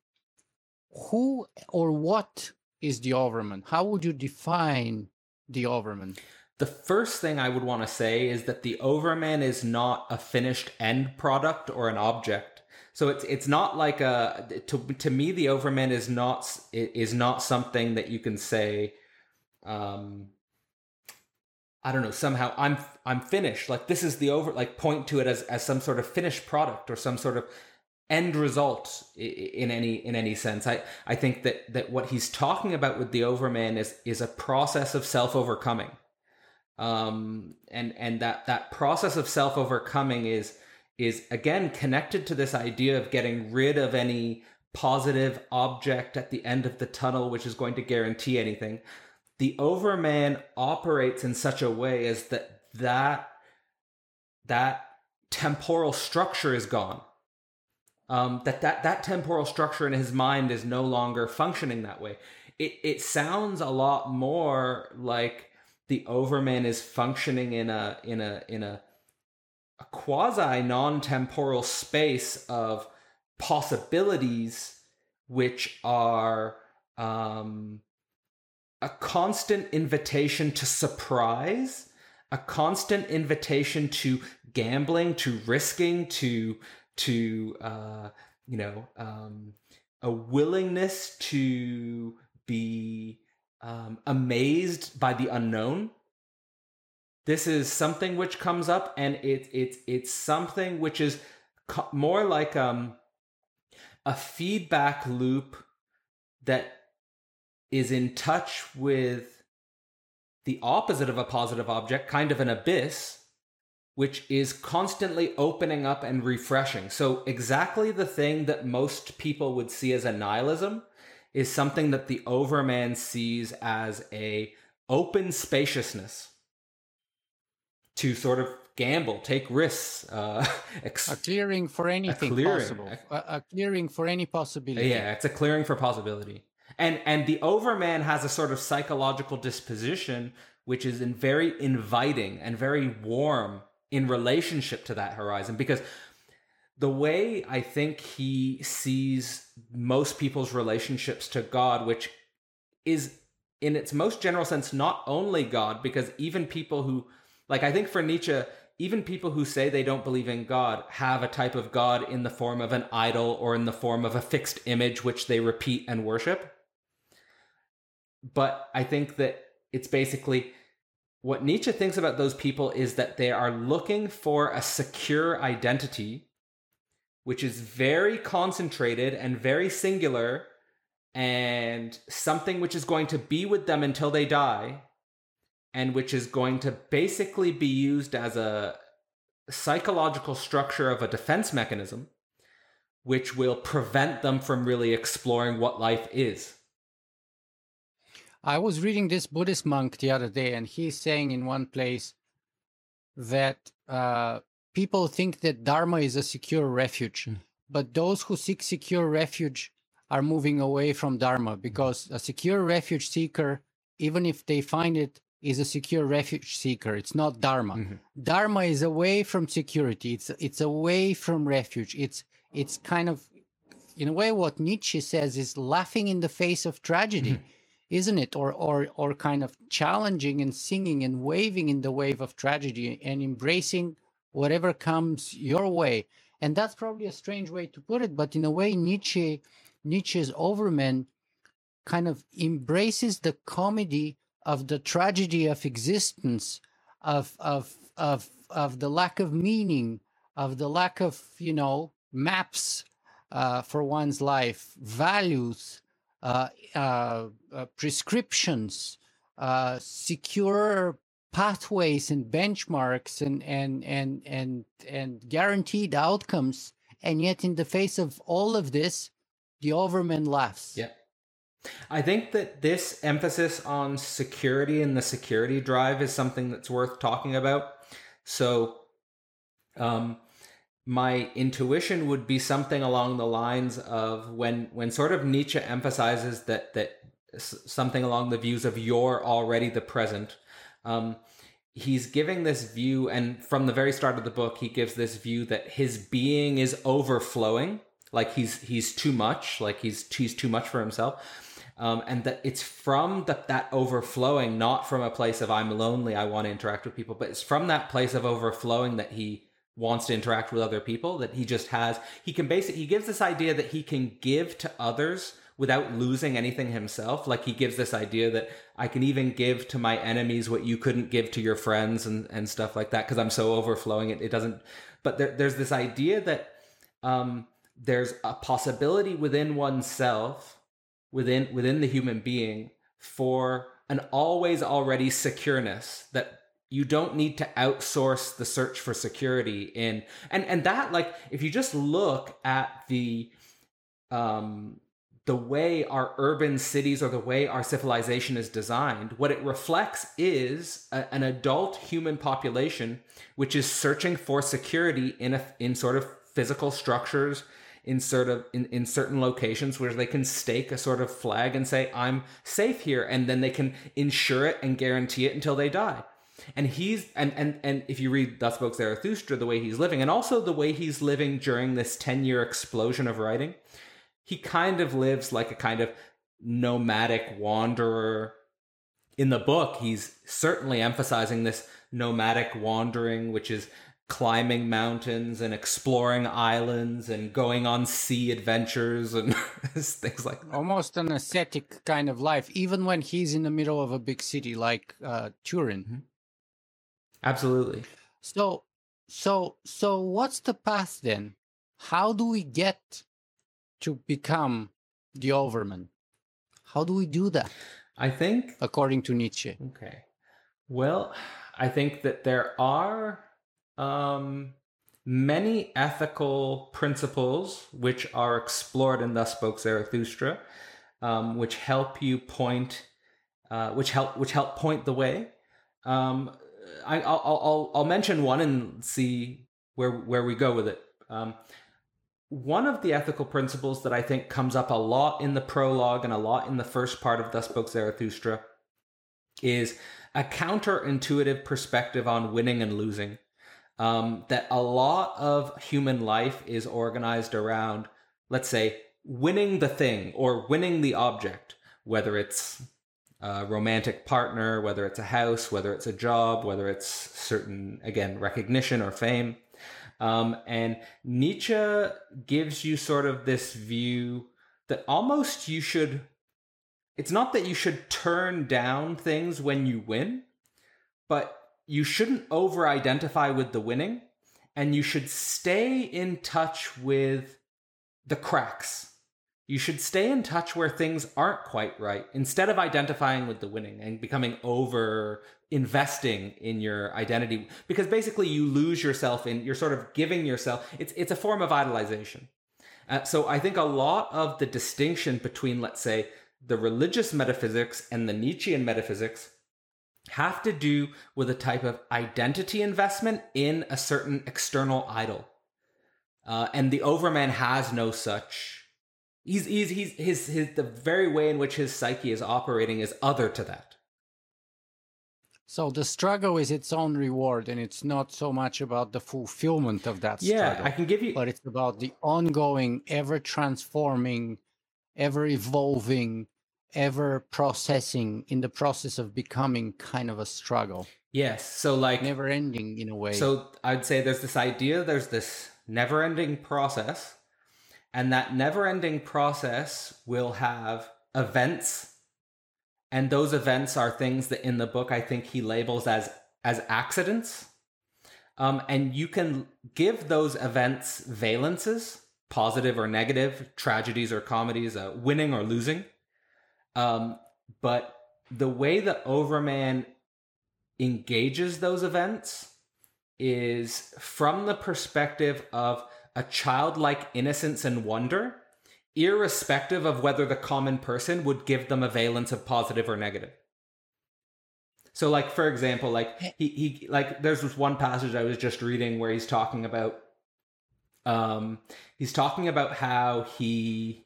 who or what is the Overman? How would you define the Overman? The first thing I would want to say is that the Overman is not a finished end product or an object so it's it's not like a to to me the Overman is not is not something that you can say. Um, I don't know. Somehow I'm I'm finished. Like this is the over. Like point to it as as some sort of finished product or some sort of end result in any in any sense. I I think that that what he's talking about with the Overman is is a process of self overcoming, um, and and that that process of self overcoming is is again connected to this idea of getting rid of any positive object at the end of the tunnel, which is going to guarantee anything. The Overman operates in such a way as that that that temporal structure is gone. Um, that that that temporal structure in his mind is no longer functioning that way. It it sounds a lot more like the Overman is functioning in a in a in a a quasi non temporal space of possibilities, which are um, a constant invitation to surprise, a constant invitation to gambling, to risking, to to uh, you know um, a willingness to be um, amazed by the unknown this is something which comes up, and it, it it's something which is co- more like um, a feedback loop that is in touch with the opposite of a positive object, kind of an abyss, which is constantly opening up and refreshing. So, exactly the thing that most people would see as a nihilism is something that the overman sees as a open spaciousness to sort of gamble, take risks. Uh, <laughs> ex- a clearing for anything clearing. possible. A, a, clearing for any possibility. Yeah, it's a clearing for possibility. And and the overman has a sort of psychological disposition which is in very inviting and very warm in relationship to that horizon because the way I think he sees most people's relationships to God, which is in its most general sense not only God, because even people who, like, I think for Nietzsche, even people who say they don't believe in God have a type of God in the form of an idol or in the form of a fixed image which they repeat and worship. But I think that it's basically what Nietzsche thinks about those people is that they are looking for a secure identity, which is very concentrated and very singular, and something which is going to be with them until they die, and which is going to basically be used as a psychological structure of a defense mechanism, which will prevent them from really exploring what life is. I was reading this Buddhist monk the other day, and he's saying in one place that uh, people think that Dharma is a secure refuge, but those who seek secure refuge are moving away from Dharma because a secure refuge seeker, even if they find it, is a secure refuge seeker. It's not Dharma. Mm-hmm. Dharma is away from security. It's it's away from refuge. It's it's kind of in a way what Nietzsche says is laughing in the face of tragedy. Mm-hmm. Isn't it? Or or or kind of challenging and singing and waving in the wave of tragedy and embracing whatever comes your way. And that's probably a strange way to put it, but in a way Nietzsche Nietzsche's Overman kind of embraces the comedy of the tragedy of existence, of of of of the lack of meaning, of the lack of you know maps uh, for one's life, values, uh, uh, uh prescriptions, uh, secure pathways and benchmarks, and and and and and guaranteed outcomes. And yet, in the face of all of this, the Overman laughs. Yeah. I think that this emphasis on security and the security drive is something that's worth talking about. So, um, my intuition would be something along the lines of when when sort of Nietzsche emphasizes that that something along the views of you're already the present. Um, he's giving this view, and from the very start of the book, he gives this view that his being is overflowing, like he's he's too much, like he's he's too much for himself um, and that it's from the, that overflowing, not from a place of I'm lonely, I want to interact with people, but it's from that place of overflowing that he wants to interact with other people. That he just has, he can basically he gives this idea that he can give to others without losing anything himself. Like he gives this idea that I can even give to my enemies what you couldn't give to your friends and, and stuff like that because I'm so overflowing. It, it doesn't, but there, there's this idea that um, there's a possibility within oneself within within the human being for an always already secureness that you don't need to outsource the search for security in. And and that like if you just look at the um the way our urban cities or the way our civilization is designed what it reflects is a, an adult human population which is searching for security in a in sort of physical structures in sort of in, in certain locations where they can stake a sort of flag and say i'm safe here and then they can insure it and guarantee it until they die. And he's and and and if you read thus spoke zarathustra the way he's living and also the way he's living during this 10 year explosion of writing he kind of lives like a kind of nomadic wanderer. In the book he's certainly emphasizing this nomadic wandering which is climbing mountains and exploring islands and going on sea adventures and <laughs> things like that. Almost an ascetic kind of life, even when he's in the middle of a big city like uh, Turin. Mm-hmm. Absolutely. So, so, so, what's the path then? How do we get to become the Overman? How do we do that? I think, according to Nietzsche. Okay. Well, I think that there are um, many ethical principles which are explored in Thus Spoke Zarathustra, um, which help you point, uh, which help which help point the way. Um, I, will I'll I'll mention one and see where where we go with it. Um, one of the ethical principles that I think comes up a lot in the prologue and a lot in the first part of Thus Spoke Zarathustra is a counterintuitive perspective on winning and losing. Um, that a lot of human life is organized around, let's say, winning the thing or winning the object, whether it's a romantic partner, whether it's a house, whether it's a job, whether it's certain, again, recognition or fame. Um, and Nietzsche gives you sort of this view that almost you should, it's not that you should turn down things when you win, but you shouldn't over identify with the winning and you should stay in touch with the cracks. You should stay in touch where things aren't quite right instead of identifying with the winning and becoming over investing in your identity because basically you lose yourself in you're sort of giving yourself it's it's a form of idolization uh, so i think a lot of the distinction between let's say the religious metaphysics and the nietzschean metaphysics have to do with a type of identity investment in a certain external idol uh, and the overman has no such he's, he's he's his his the very way in which his psyche is operating is other to that so the struggle is its own reward, and it's not so much about the fulfillment of that yeah, struggle. I can give you, but it's about the ongoing, ever transforming, ever evolving, ever processing in the process of becoming kind of a struggle. Yes. So like never ending in a way. So I'd say there's this idea, there's this never ending process, and that never ending process will have events and those events are things that in the book I think he labels as as accidents. Um, and you can give those events valences, positive or negative, tragedies or comedies, uh, winning or losing. Um, but the way that Overman engages those events is from the perspective of a childlike innocence and wonder irrespective of whether the common person would give them a valence of positive or negative. So, like for example, like he he like there's this one passage I was just reading where he's talking about, um, he's talking about how he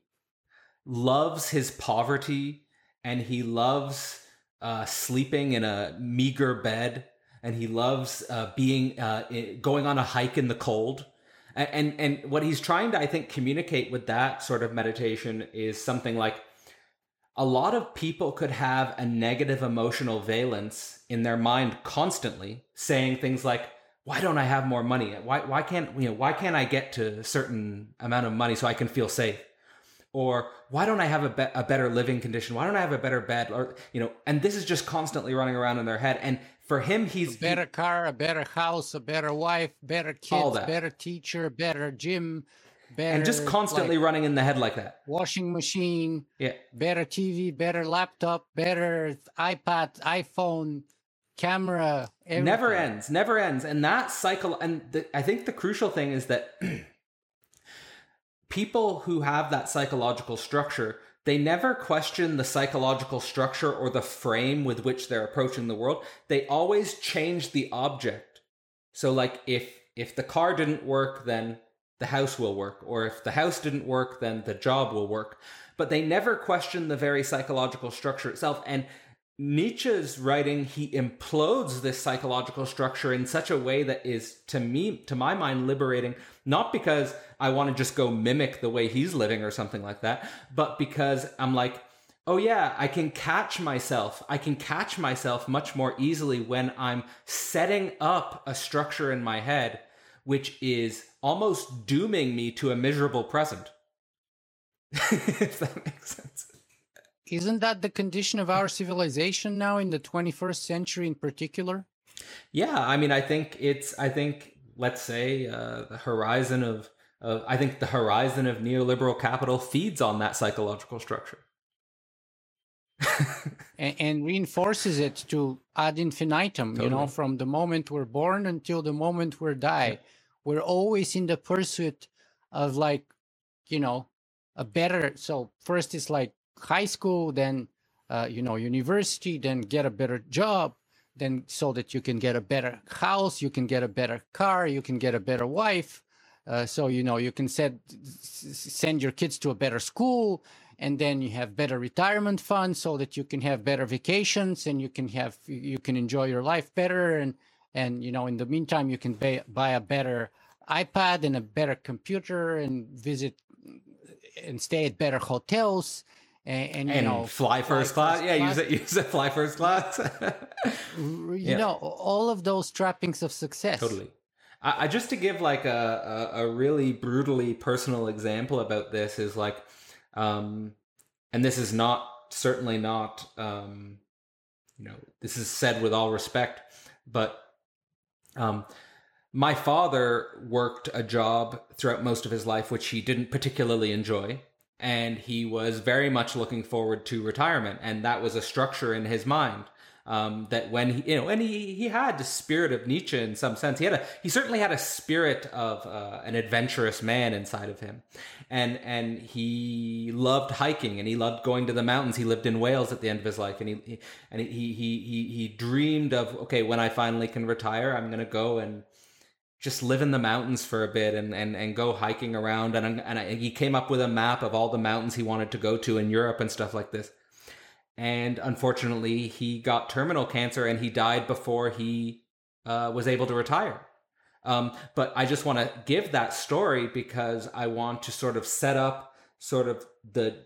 loves his poverty and he loves uh, sleeping in a meager bed and he loves uh, being uh, going on a hike in the cold. And and what he's trying to i think communicate with that sort of meditation is something like a lot of people could have a negative emotional valence in their mind constantly saying things like why don't i have more money? Why why can't you know why can't i get to a certain amount of money so i can feel safe or why don't i have a, be- a better living condition? Why don't i have a better bed? Or you know and this is just constantly running around in their head. And for him he's a better car a better house a better wife better kids better teacher better gym better and just constantly like, running in the head like that. washing machine yeah. better tv better laptop better ipad iphone camera everything. never ends never ends. And that cycle and the, i think the crucial thing is that <clears throat> people who have that psychological structure they never question the psychological structure or the frame with which they're approaching the world. They always change the object. So like if if the car didn't work, then the house will work, or if the house didn't work, then the job will work. But they never question the very psychological structure itself. And Nietzsche's writing, he implodes this psychological structure in such a way that is, to me, to my mind, liberating, not because I want to just go mimic the way he's living or something like that, but because I'm like, oh yeah, I can catch myself. I can catch myself much more easily when I'm setting up a structure in my head which is almost dooming me to a miserable present. <laughs> if that makes sense. Isn't that the condition of our civilization now in the 21st century in particular? Yeah, I mean, I think it's, I think, let's say, uh, the horizon of uh, I think the horizon of neoliberal capital feeds on that psychological structure. <laughs> and, and, reinforces it to ad infinitum, totally. you know, from the moment we're born until the moment we die. Yeah. We're always in the pursuit of like, you know, a better. So first it's like high school, then, uh, you know, university, then get a better job, then so that you can get a better house, you can get a better car, you can get a better wife. Uh, so you know you can send send your kids to a better school, and then you have better retirement funds so that you can have better vacations and you can have you can enjoy your life better and and you know in the meantime you can buy, buy a better ipad and a better computer and visit and stay at better hotels and, and you and know fly first class. Yeah, use it. Use it. Fly first class. you Yeah. know all of those trappings of success Totally. I, I just to give like a, a a really brutally personal example about this is like, um, and this is not certainly not um, you know this is said with all respect, but um, my father worked a job throughout most of his life which he didn't particularly enjoy. And he was very much looking forward to retirement, and that was a structure in his mind um, that when he, you know, and he he had the spirit of Nietzsche in some sense. He had a he certainly had a spirit of uh, an adventurous man inside of him, and and he loved hiking and he loved going to the mountains. He lived in Wales at the end of his life, and he, he and he he he he dreamed of okay, when I finally can retire, I'm gonna go and just live in the mountains for a bit and, and, and go hiking around. And, and I, he came up with a map of all the mountains he wanted to go to in Europe and stuff like this. And unfortunately, he got terminal cancer and he died before he uh, was able to retire. Um, but I just want to give that story because I want to sort of set up sort of the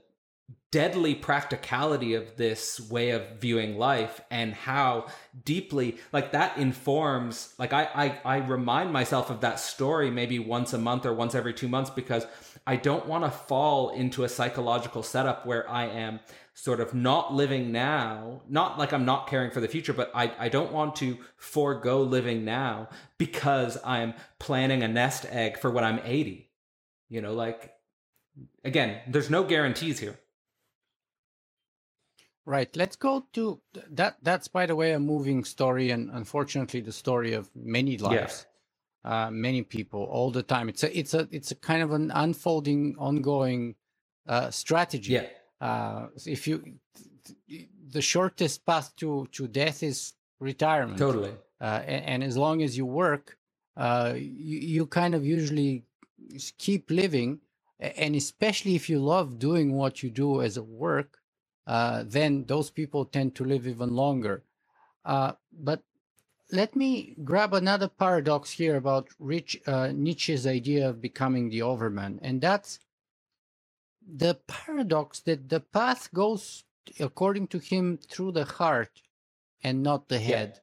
deadly practicality of this way of viewing life and how deeply like that informs like I, I i remind myself of that story maybe once a month or once every two months because i don't want to fall into a psychological setup where i am sort of not living now not like i'm not caring for the future but i, I don't want to forego living now because i'm planning a nest egg for when i'm 80 you know like again there's no guarantees here Right. Let's go to that. That's, by the way, a moving story, and unfortunately, the story of many lives, uh, many people, all the time. It's a, it's a, it's a kind of an unfolding, ongoing uh, strategy. yeah Uh, if you, the shortest path to to death is retirement. totally Uh, and, and as long as you work, uh, you, you kind of usually keep living, and especially if you love doing what you do as a work uh, then those people tend to live even longer. Uh, but let me grab another paradox here about Rich, uh, Nietzsche's idea of becoming the overman, and that's the paradox that the path goes, according to him, through the heart and not the Yeah. head.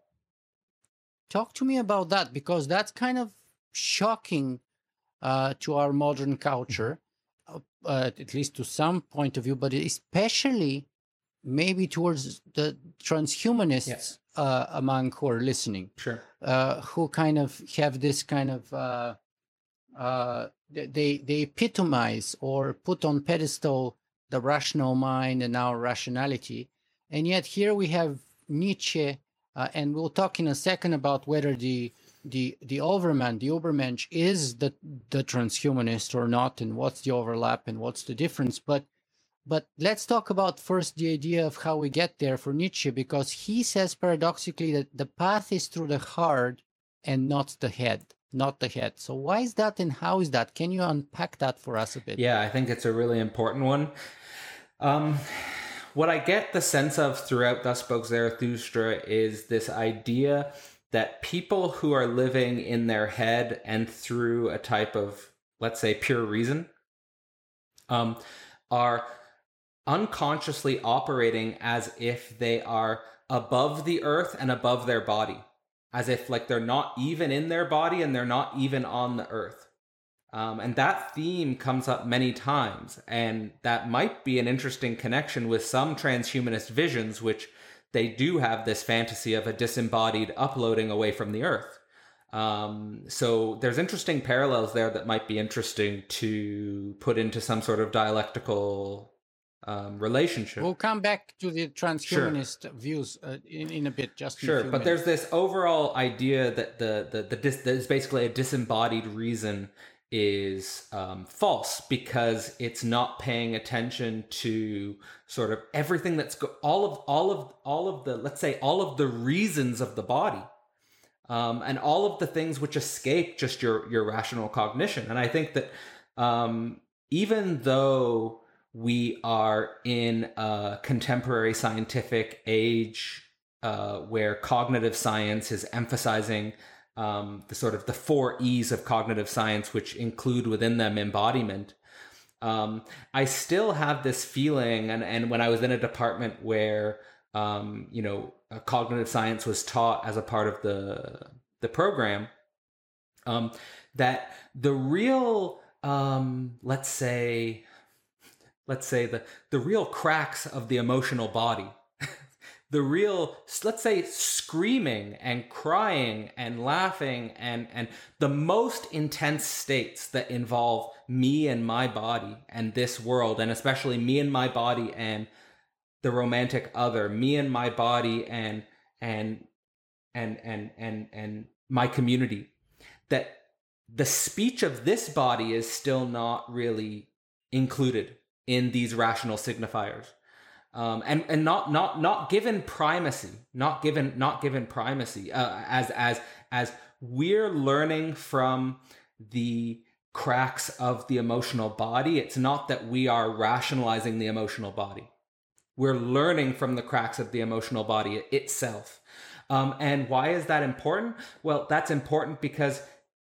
Talk to me about that because that's kind of shocking uh, to our modern culture, uh, uh, at least to some point of view, but especially maybe towards the transhumanists uh, among who are listening, sure. uh, who kind of have this kind of uh, uh, they they epitomize or put on pedestal the rational mind and our rationality, and yet here we have Nietzsche, uh, and we'll talk in a second about whether the the the overman, the Ubermensch, is the the transhumanist or not, and what's the overlap and what's the difference. But but let's talk about first the idea of how we get there for Nietzsche, because he says paradoxically that the path is through the heart and not the head, not the head. So why is that, and how is that? Can you unpack that for us a bit? Yeah, I think it's a really important one. Um, what I get the sense of throughout Thus Spoke Zarathustra is this idea that people who are living in their head and through a type of, let's say, pure reason, um, are unconsciously operating as if they are above the earth and above their body, as if like they're not even in their body and they're not even on the earth. Um, and that theme comes up many times, and that might be an interesting connection with some transhumanist visions, which they do have this fantasy of a disembodied uploading away from the earth. Um, so there's interesting parallels there that might be interesting to put into some sort of dialectical um, relationship. We'll come back to the transhumanist views uh, in, in a bit, just Sure, but minutes. there's this overall idea that the the the dis, that is basically a disembodied reason is um, false because it's not paying attention to sort of everything that's go- all of all of all of the let's say all of the reasons of the body um, and all of the things which escape just your your rational cognition and i think that um, even though we are in a contemporary scientific age uh, where cognitive science is emphasizing um, the sort of the four E's of cognitive science, which include within them embodiment. Um, I still have this feeling, and, and when I was in a department where um, you know cognitive science was taught as a part of the the program, um, that the real um, let's say let's say the the real cracks of the emotional body. <laughs> The real let's say screaming and crying and laughing and and the most intense states that involve me and my body and this world and especially me and my body and the romantic other me and my body and and and and and and my community that the speech of this body is still not really included in these rational signifiers um, and and not not not given primacy, not given not given primacy uh, as as as we're learning from the cracks of the emotional body. It's not that we are rationalizing the emotional body. We're learning from the cracks of the emotional body itself. Um, and why is that important? Well, that's important because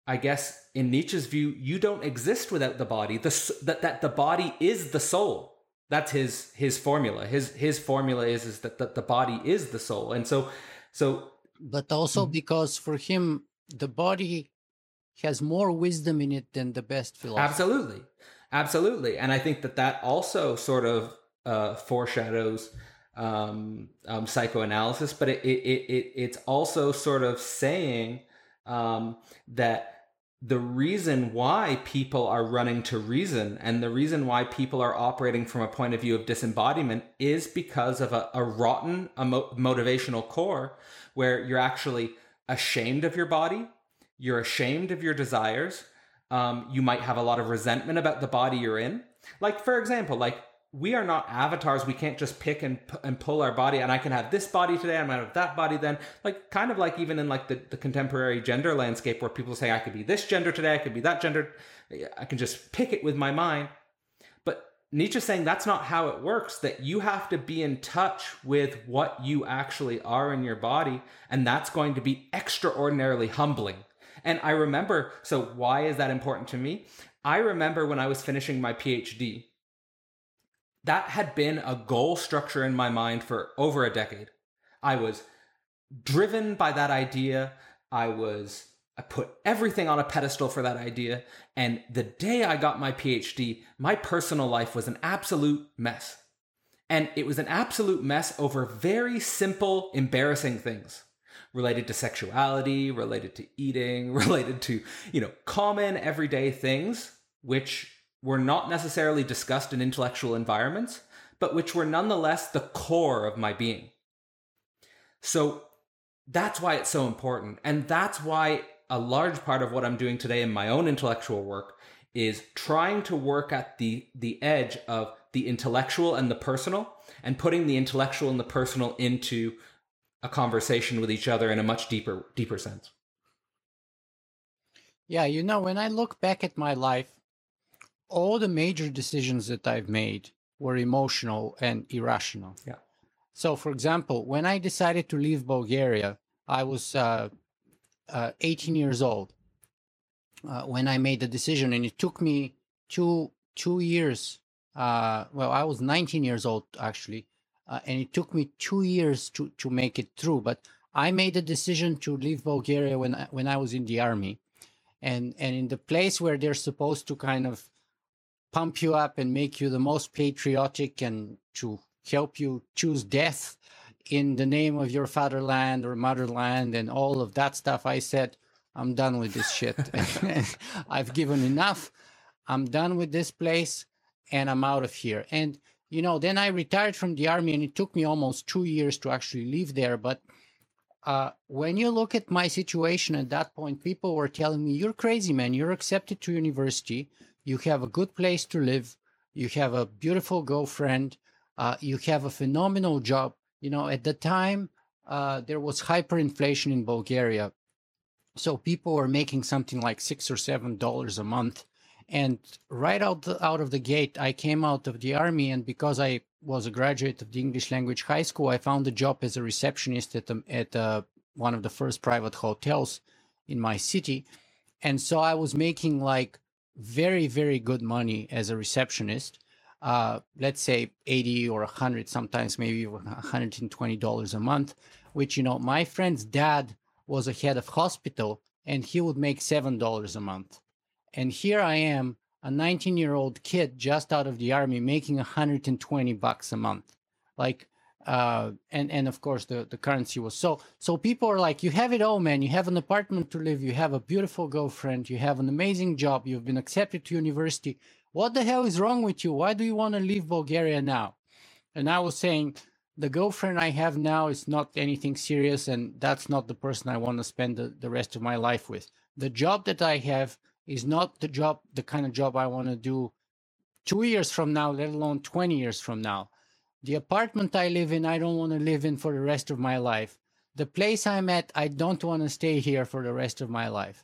I guess in Nietzsche's view, you don't exist without the body. The, that, that the body is the soul that's his his formula. His his formula is is that, that the body is the soul, and so so. But also mm-hmm. because for him the body has more wisdom in it than the best philosophy. Absolutely, absolutely, and I think that that also sort of uh, foreshadows um, um, psychoanalysis, but it, it, it it's also sort of saying um, that the reason why people are running to reason and the reason why people are operating from a point of view of disembodiment is because of a, a rotten motivational core where you're actually ashamed of your body, you're ashamed of your desires, um, you might have a lot of resentment about the body you're in. Like, for example, like we are not avatars. We can't just pick and and pull our body. And I can have this body today. I might have that body then. Like kind of like even in like the, the contemporary gender landscape where people say I could be this gender today. I could be that gender. I can just pick it with my mind. But Nietzsche's saying that's not how it works. That you have to be in touch with what you actually are in your body, and that's going to be extraordinarily humbling. And I remember. So why is that important to me? I remember when I was finishing my PhD that had been a goal structure in my mind for over a decade. I was driven by that idea. I was I put everything on a pedestal for that idea. And the day I got my PhD, my personal life was an absolute mess. And it was an absolute mess over very simple, embarrassing things related to sexuality, related to eating, <laughs> related to, you know, common everyday things, which were not necessarily discussed in intellectual environments, but which were nonetheless the core of my being. So that's why it's so important. And that's why a large part of what I'm doing today in my own intellectual work is trying to work at the, the edge of the intellectual and the personal and putting the intellectual and the personal into a conversation with each other in a much deeper, deeper sense. Yeah, you know, when I look back at my life, all the major decisions that I've made were emotional and irrational. Yeah. So, for example, when I decided to leave Bulgaria, I was uh, uh, 18 years old uh, when I made the decision, and it took me two two years. Uh, well, I was 19 years old actually, uh, and it took me two years to to make it through. But I made the decision to leave Bulgaria when I, when I was in the army, and and in the place where they're supposed to kind of pump you up and make you the most patriotic and to help you choose death in the name of your fatherland or motherland and all of that stuff. I said, I'm done with this shit. <laughs> I've given enough. I'm done with this place and I'm out of here. And, you know, then I retired from the army and it took me almost two years to actually leave there. But uh, when you look at my situation at that point, people were telling me, You're crazy, man. You're accepted to university. You have a good place to live. You have a beautiful girlfriend. Uh, you have a phenomenal job. You know, at the time, uh, there was hyperinflation in Bulgaria. So people were making something like six or seven dollars a month. And right out, the, out of the gate, I came out of the army. And because I was a graduate of the English language high school, I found a job as a receptionist at, at one of the first private hotels in my city. And so I was making like very, very good money as a receptionist. Uh, let's say 80 or 100, sometimes maybe $120 a month, which, you know, my friend's dad was a head of hospital and he would make $7 a month. And here I am a 19 year old kid just out of the army making 120 bucks a month like uh and and of course the the currency was. So so people are like you have it all man. You have an apartment to live. You have a beautiful girlfriend. You have an amazing job. You've been accepted to university. What the hell is wrong with you? Why do you want to leave bulgaria now? And i was saying the girlfriend i have now is not anything serious and that's not the person i want to spend the, the rest of my life with. The job that i have is not the job, the kind of job I want to do two years from now, let alone 20 years from now. The apartment I live in, I don't want to live in for the rest of my life. The place I'm at, I don't want to stay here for the rest of my life.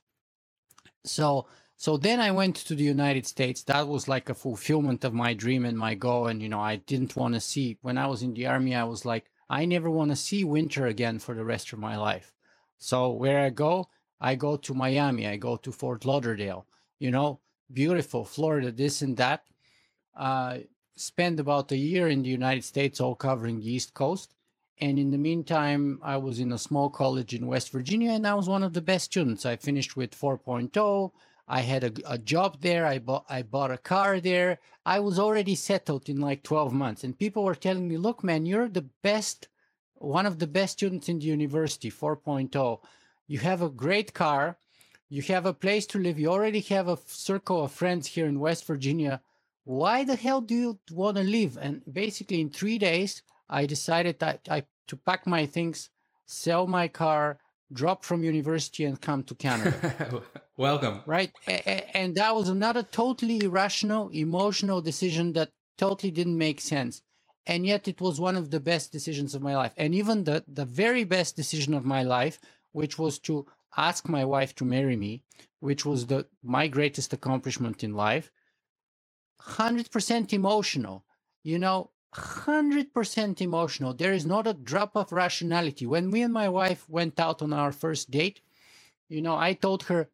So, so then I went to the United States. That was like a fulfillment of my dream and my goal. And, you know, I didn't want to see, when I was in the army, I was like, I never want to see winter again for the rest of my life. So where I go, I go to Miami, I go to Fort Lauderdale, you know, beautiful Florida, this and that. Uh, spend about a year in the United States, all covering the East Coast. And in the meantime, I was in a small college in West Virginia, and I was one of the best students. I finished with 4.0. I had a, a job there. I bought I bought a car there. I was already settled in like 12 months. And people were telling me, "Look, man, you're the best, one of the best students in the university, 4.0. you have a great car, you have a place to live, you already have a circle of friends here in West Virginia. Why the hell do you want to leave? And basically, in three days, I decided that I to pack my things, sell my car, drop from university, and come to Canada. <laughs> Welcome. Right, and that was another totally irrational, emotional decision that totally didn't make sense and yet it was one of the best decisions of my life and even the the very best decision of my life which was to ask my wife to marry me, which was the my greatest accomplishment in life. 100% emotional. You know, 100% emotional. There is not a drop of rationality. When me and my wife went out on our first date, you know, I told her,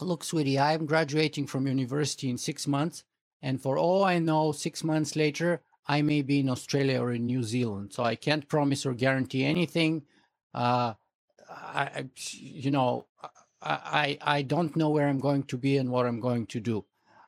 Look, sweetie, I'm graduating from university in six months. And for all I know, six months later, I may be in Australia or in New Zealand. So I can't promise or guarantee anything. Uh, I, you know, I, I don't know where I'm going to be and what I'm going to do.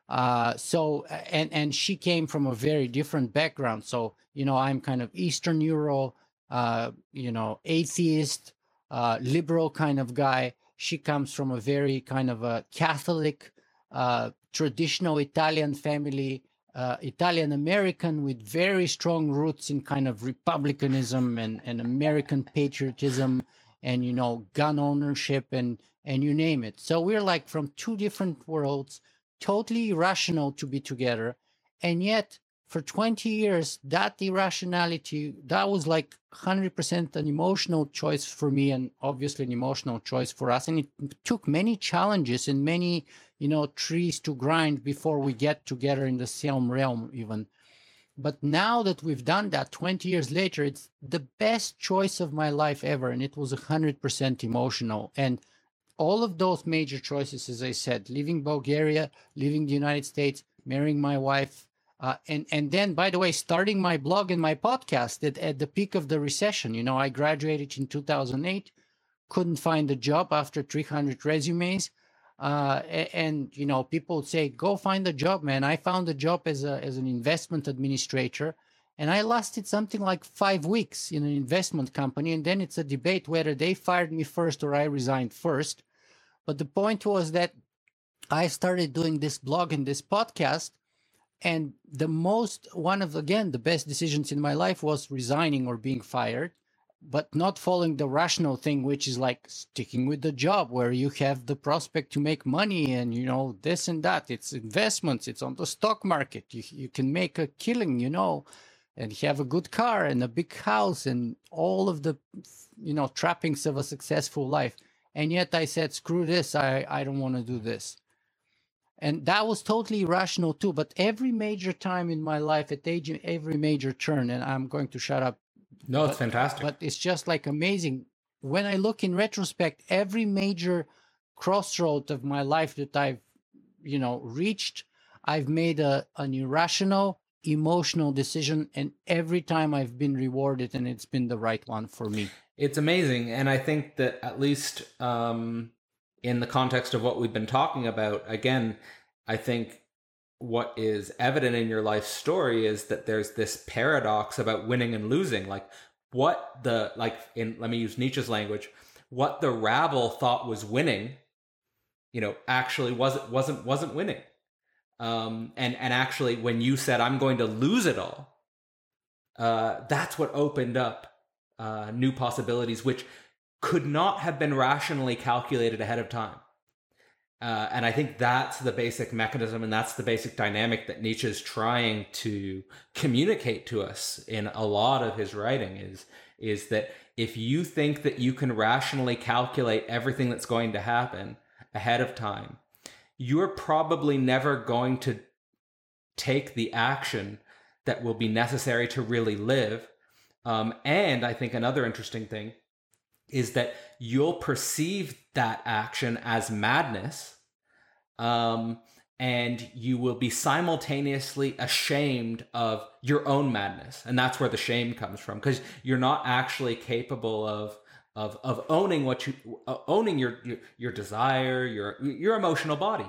Uh, so, and, and she came from a very different background. So, you know, I'm kind of Eastern Euro, uh, you know, atheist, uh, liberal kind of guy. She comes from a very kind of a Catholic, uh, traditional Italian family, uh, Italian American with very strong roots in kind of republicanism and, and American patriotism and you know gun ownership and and you name it so we're like from two different worlds totally irrational to be together and yet for 20 years that irrationality that was like 100% an emotional choice for me and obviously an emotional choice for us and it took many challenges and many you know trees to grind before we get together in the same realm even but now that we've done that 20 years later, it's the best choice of my life ever. And it was 100% emotional. And all of those major choices, as I said, leaving Bulgaria, leaving the United States, marrying my wife, uh, and and then, by the way, starting my blog and my podcast at, at the peak of the recession. You know, I graduated in 2008, couldn't find a job after 300 resumes, uh, and you know people would say go find a job man i found a job as a as an investment administrator and i lasted something like five weeks in an investment company and then it's a debate whether they fired me first or i resigned first but the point was that i started doing this blog and this podcast and the most one of again the best decisions in my life was resigning or being fired but not following the rational thing, which is like sticking with the job where you have the prospect to make money and, you know, this and that. It's investments, it's on the stock market. You, you can make a killing, you know, and have a good car and a big house and all of the, you know, trappings of a successful life. And yet I said, screw this, I, I don't want to do this. And that was totally irrational too. But every major time in my life, at age, every major turn, and I'm going to shut up no, it's but, fantastic. But it's just like amazing. When I look in retrospect, every major crossroad of my life that I've, you know, reached, I've made a an irrational, emotional decision, and every time I've been rewarded, and it's been the right one for me. It's amazing, and I think that at least um, in the context of what we've been talking about, again, I think what is evident in your life story is that there's this paradox about winning and losing. Like what the like in let me use nietzsche's language what the rabble thought was winning you know actually wasn't wasn't wasn't winning. Um and and actually when you said i'm going to lose it all uh that's what opened up uh new possibilities which could not have been rationally calculated ahead of time uh, and I think that's the basic mechanism and that's the basic dynamic that Nietzsche is trying to communicate to us in a lot of his writing is, is that if you think that you can rationally calculate everything that's going to happen ahead of time, you're probably never going to take the action that will be necessary to really live. Um, and I think another interesting thing is that you'll perceive that action as madness um, and you will be simultaneously ashamed of your own madness. And that's where the shame comes from because you're not actually capable of of of owning what you uh, owning your, your your desire your your emotional body.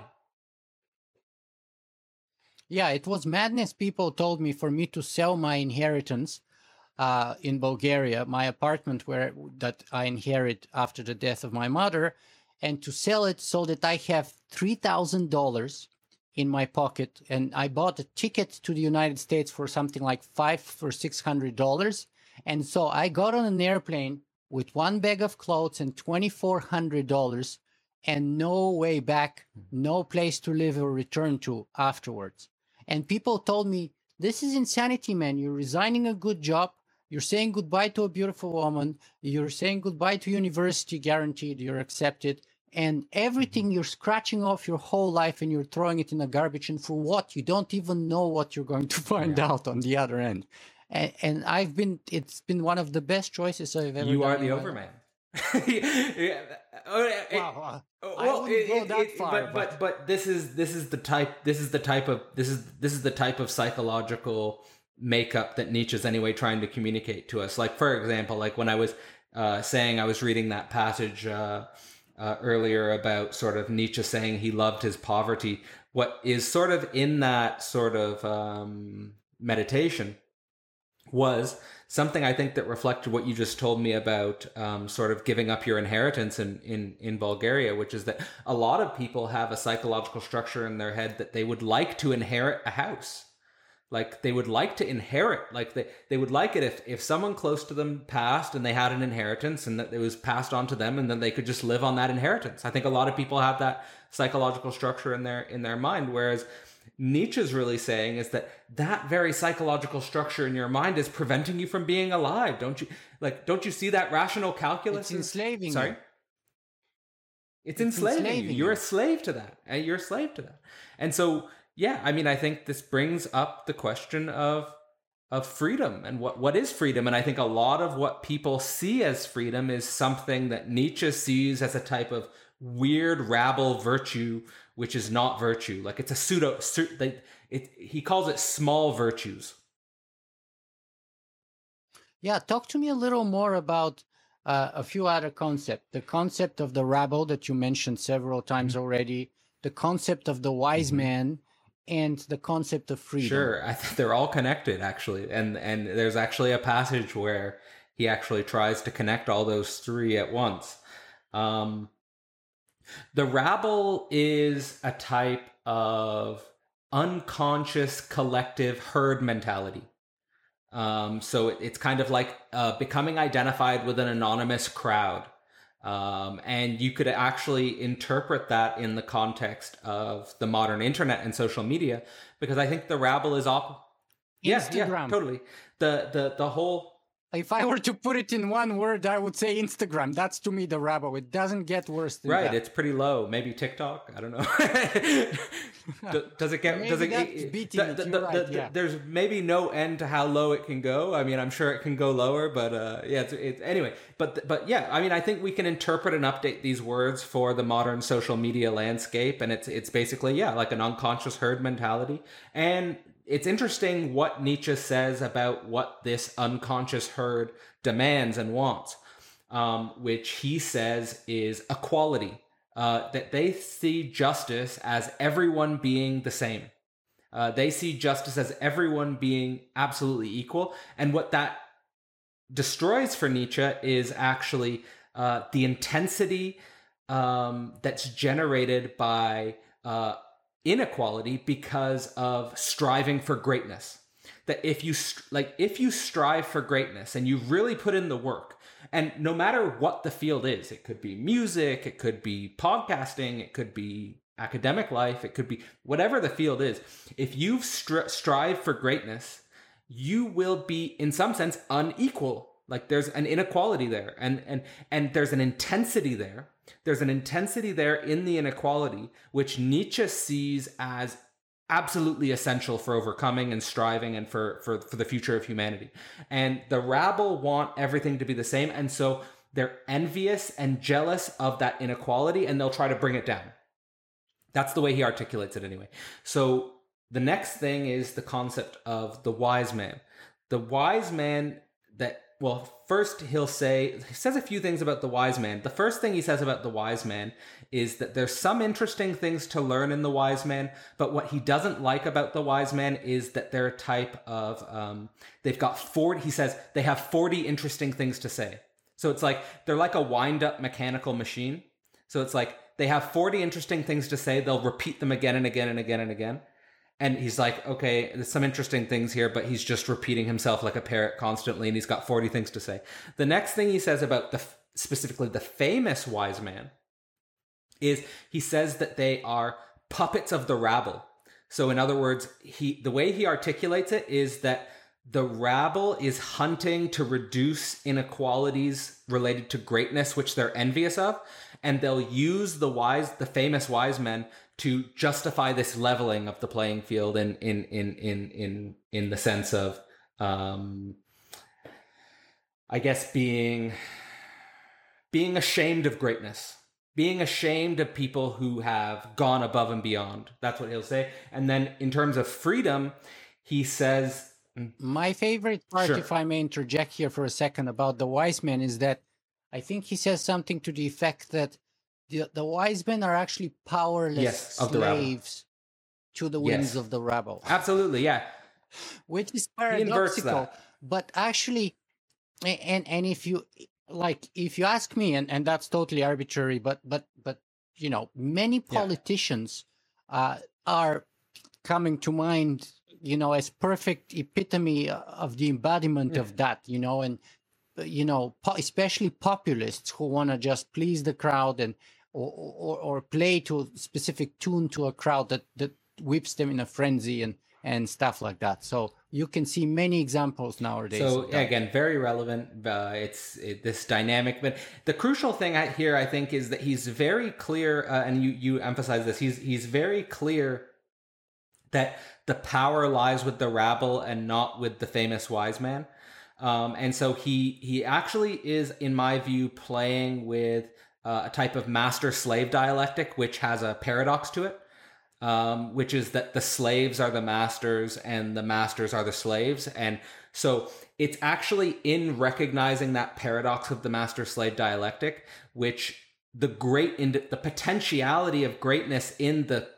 Yeah it was madness people told me for me to sell my inheritance uh, in Bulgaria, my apartment where that I inherit after the death of my mother, and to sell it so that I have three thousand dollars in my pocket. And I bought a ticket to the United States for something like five or six hundred dollars. And so I got on an airplane with one bag of clothes and twenty four hundred dollars and no way back, no place to live or return to afterwards. And people told me, This is insanity, man. You're resigning a good job you're saying goodbye to a beautiful woman. You're saying goodbye to university guaranteed. You're accepted. And everything mm-hmm. you're scratching off your whole life and you're throwing it in the garbage. And for what? You don't even know what you're going to <laughs> find yeah. out on the other end. And, and, I've been, it's been one of the best choices I've ever You are the overman. <laughs> yeah. wow, well, I wouldn't it, go that it, far, but, but, but but this is this is the type this is the type of this is this is the type of psychological makeup that Nietzsche's anyway trying to communicate to us. Like, for example, like when I was uh, saying I was reading that passage uh, uh, earlier about sort of Nietzsche saying he loved his poverty, what is sort of in that sort of um, meditation was something I think that reflected what you just told me about um, sort of giving up your inheritance in, in, in Bulgaria, which is that a lot of people have a psychological structure in their head that they would like to inherit a house like they would like to inherit like they, they would like it if if someone close to them passed and they had an inheritance and that it was passed on to them and then they could just live on that inheritance i think a lot of people have that psychological structure in their in their mind whereas nietzsche's really saying is that that very psychological structure in your mind is preventing you from being alive don't you like don't you see that rational calculus it's enslaving sorry it's, it's enslaving, enslaving you. You're a slave to that. Eh, you're a slave to that. And so yeah, I mean, I think this brings up the question of of freedom and what what is freedom and i think a lot of what people see as freedom is something that nietzsche sees as a type of weird rabble virtue which is not virtue like it's a pseudo it, it he calls it small virtues yeah talk to me a little more about uh, a few other concepts the concept of the rabble that you mentioned several times mm-hmm. already the concept of the wise mm-hmm. man and the concept of freedom. Sure, I think <laughs> they're all connected actually, and and there's actually a passage where he actually tries to connect all those three at once. Um, the rabble is a type of unconscious collective herd mentality. Um, so it, it's kind of like uh, becoming identified with an anonymous crowd. Um, and you could actually interpret that in the context of the modern internet and social media, because I think the rabble is op. Instagram. Yeah, yeah, totally. The the the whole if I were to put it in one word, I would say Instagram. That's to me the rabble. It doesn't get worse than right. that. It's pretty low. Maybe TikTok. I don't know. <laughs> does it get? Does it? it- beating the- it. the- the- right, the- yeah. There's maybe no end to how low it can go. I mean, I'm sure it can go lower, but uh, yeah. It's, it's anyway. But but yeah. I mean, I think we can interpret and update these words for the modern social media landscape, and it's it's basically yeah, like an unconscious herd mentality, and it's interesting what Nietzsche says about what this unconscious herd demands and wants, um, which he says is equality. Uh, that they see justice as everyone being the same. Uh, they see justice as everyone being absolutely equal. And what that destroys for Nietzsche is actually uh, the intensity um, that's generated by uh, inequality because of striving for greatness. That if you like, if you strive for greatness and you really put in the work, and no matter what the field is, it could be music, it could be podcasting, it could be academic life, it could be whatever the field is. If you stri- strive for greatness, you will be in some sense unequal like there's an inequality there and and and there's an intensity there there's an intensity there in the inequality which nietzsche sees as absolutely essential for overcoming and striving and for for for the future of humanity and the rabble want everything to be the same and so they're envious and jealous of that inequality and they'll try to bring it down that's the way he articulates it anyway. So the next thing is the concept of the wise man. The wise man that well, first he'll say he says a few things about the wise man. The first thing he says about the wise man is that there's some interesting things to learn in the wise man, but what he doesn't like about the wise man is that they're a type of um, they've got 40 he says they have 40 interesting things to say. So it's like they're like a wind up mechanical machine. So it's like they have 40 interesting things to say. They'll repeat them again and again and again and again. And he's like, okay, there's some interesting things here, but he's just repeating himself like a parrot constantly, and he's got 40 things to say. The next thing he says about the specifically the famous wise man is he says that they are puppets of the rabble. So in other words, he the way he articulates it is that the rabble is hunting to reduce inequalities related to greatness which they're envious of and they'll use the wise the famous wise men to justify this leveling of the playing field in in in in in in the sense of um i guess being being ashamed of greatness being ashamed of people who have gone above and beyond that's what he'll say and then in terms of freedom he says My favorite part, Sure. if I may interject here for a second, about the wise man, is that I think he says something to the effect that the, the wise men are actually powerless Yes, slaves to the whims Yes. of the rabble, absolutely yeah. Which is paradoxical. But actually, and and if you like, if you ask me, and and that's totally arbitrary, but but but you know, many politicians uh, are coming to mind you know as perfect epitome of the embodiment of that you know and you know po- especially populists who want to just please the crowd and or, or or play to a specific tune to a crowd that that whips them in a frenzy and and stuff like that so you can see many examples nowadays So again, very relevant. Uh, it's it, this dynamic, but the crucial thing I, here, I think, is that he's very clear, uh, and you you emphasize this. He's he's very clear that the power lies with the rabble and not with the famous wise man. Um, and so he he actually is, in my view, playing with uh, a type of master slave dialectic, which has a paradox to it um, which is that the slaves are the masters and the masters are the slaves. And so it's actually in recognizing that paradox of the master slave dialectic, which the great, the potentiality of greatness in the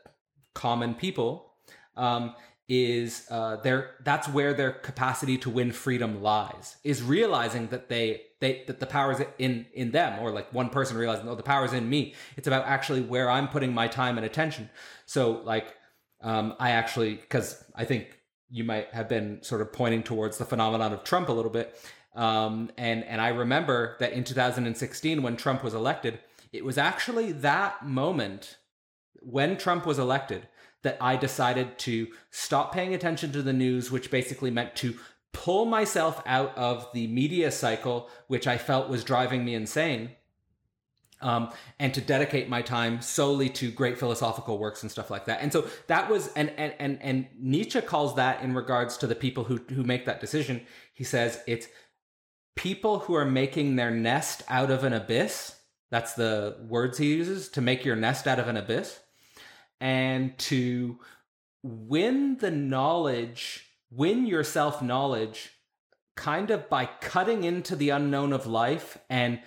common people um, is uh, their that's where their capacity to win freedom lies is realizing that they they that the power is in in them or like one person realizing oh the power is in me it's about actually where i'm putting my time and attention so like um, i actually because i think you might have been sort of pointing towards the phenomenon of Trump a little bit. Um, and and I remember that in 2016 when Trump was elected, it was actually that moment when Trump was elected that I decided to stop paying attention to the news, which basically meant to pull myself out of the media cycle, which I felt was driving me insane, um, and to dedicate my time solely to great philosophical works and stuff like that. And so that was, and and and, and Nietzsche calls that in regards to the people who who make that decision. He says it's people who are making their nest out of an abyss. That's the words he uses to make your nest out of an abyss, and to win the knowledge, win your self knowledge, kind of by cutting into the unknown of life and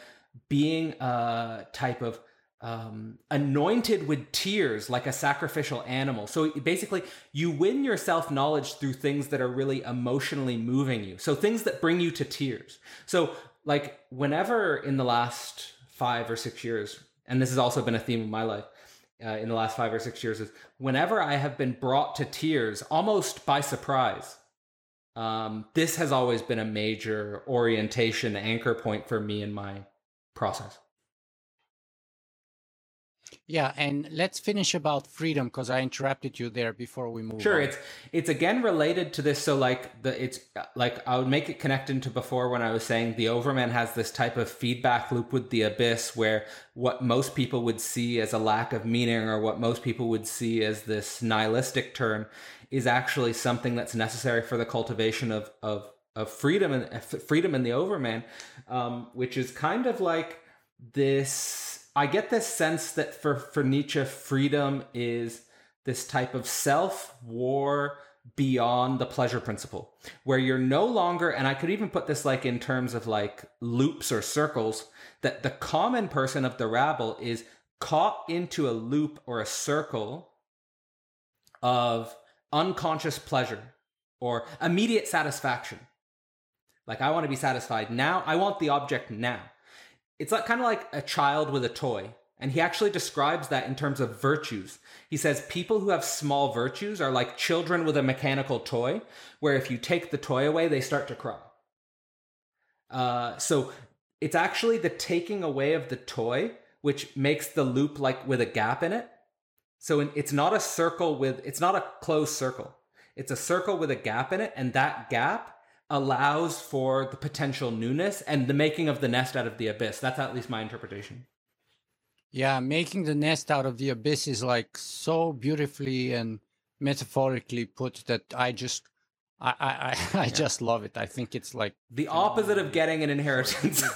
being a type of um, anointed with tears like a sacrificial animal. So basically, you win your self knowledge through things that are really emotionally moving you. So things that bring you to tears. So, like, whenever in the last five or six years, and this has also been a theme of my life uh, in the last five or six years, is whenever I have been brought to tears almost by surprise. Um, this has always been a major orientation anchor point for me in my process. Yeah, and let's finish about freedom because I interrupted you there before we move. Sure, on. it's it's again related to this. So like the it's like I would make it connect into before when I was saying the Overman has this type of feedback loop with the abyss where what most people would see as a lack of meaning or what most people would see as this nihilistic term is actually something that's necessary for the cultivation of of of freedom and freedom in the Overman, um, which is kind of like this. I get this sense that for for Nietzsche, freedom is this type of self war beyond the pleasure principle, where you're no longer, and I could even put this like in terms of like loops or circles, that the common person of the rabble is caught into a loop or a circle of unconscious pleasure or immediate satisfaction like I want to be satisfied now. I want the object now. It's like kind of like a child with a toy. And he actually describes that in terms of virtues. He says people who have small virtues are like children with a mechanical toy, where if you take the toy away, they start to cry. Uh, so it's actually the taking away of the toy which makes the loop like with a gap in it. So it's not a circle with, it's not a closed circle. It's a circle with a gap in it, and that gap allows for the potential newness and the making of the nest out of the abyss. That's at least my interpretation. Yeah, making the nest out of the abyss is like so beautifully and metaphorically put that I just I I, I, <laughs> I yeah. just love it. I think it's like the opposite of getting an inheritance. <laughs>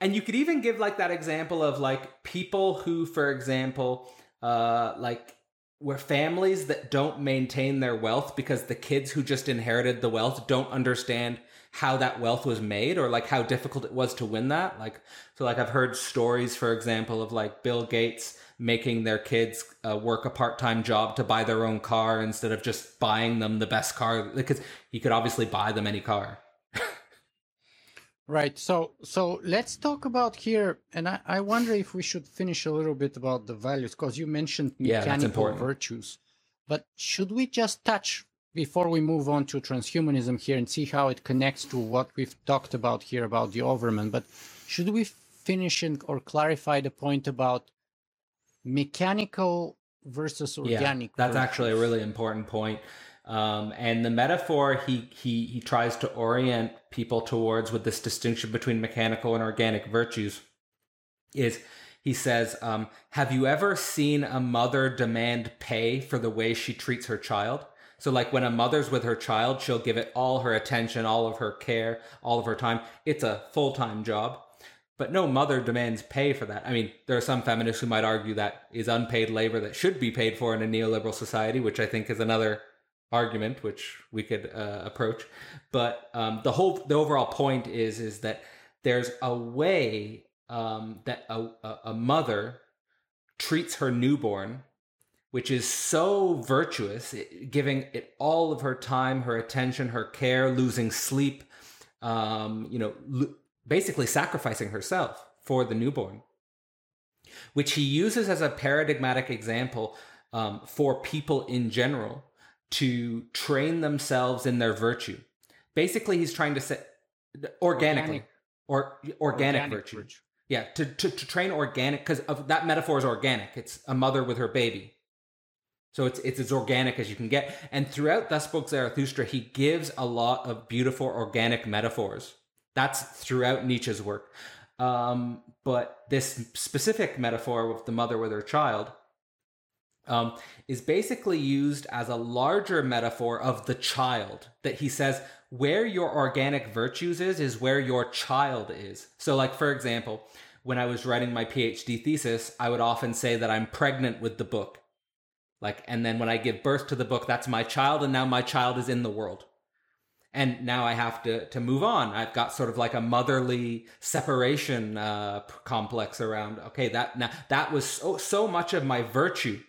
and you could even give like that example of like people who, for example, uh like where families that don't maintain their wealth because the kids who just inherited the wealth don't understand how that wealth was made or like how difficult it was to win that. Like so like i've heard stories for example of like bill gates making their kids uh, work a part-time job to buy their own car instead of just buying them the best car because he could obviously buy them any car <laughs> Right. So so let's talk about here, and I, I wonder if we should finish a little bit about the values because you mentioned mechanical yeah, virtues, but should we just touch before we move on to transhumanism here and see how it connects to what we've talked about here about the Overman? But should we finish and, or clarify the point about mechanical versus organic? Yeah, that's virtues? actually a really important point. Um, and the metaphor he, he he tries to orient people towards with this distinction between mechanical and organic virtues is he says, um, "Have you ever seen a mother demand pay for the way she treats her child?" So, like when a mother's with her child, she'll give it all her attention, all of her care, all of her time. It's a full time job. But no mother demands pay for that. I mean, there are some feminists who might argue that is unpaid labor that should be paid for in a neoliberal society, which I think is another argument, which we could uh, approach. But um, the whole, the overall point is, is that there's a way um, that a, a mother treats her newborn, which is so virtuous, giving it all of her time, her attention, her care, losing sleep, um, you know, lo- basically sacrificing herself for the newborn, which he uses as a paradigmatic example um, for people in general to train themselves in their virtue. Basically, he's trying to say organically organic. or organic, organic virtue. virtue. Yeah, to, to, to train organic because that metaphor is organic. It's a mother with her baby. So it's it's as organic as you can get. And throughout Thus Spoke Zarathustra, he gives a lot of beautiful organic metaphors. That's throughout Nietzsche's work. Um, but this specific metaphor with the mother with her child um, is basically used as a larger metaphor of the child that he says where your organic virtues is is where your child is. So like for example when i was writing my phd thesis i would often say that i'm pregnant with the book. Like and then when i give birth to the book that's my child and now my child is in the world. And now i have to to move on. I've got sort of like a motherly separation uh complex around okay that now that was so so much of my virtue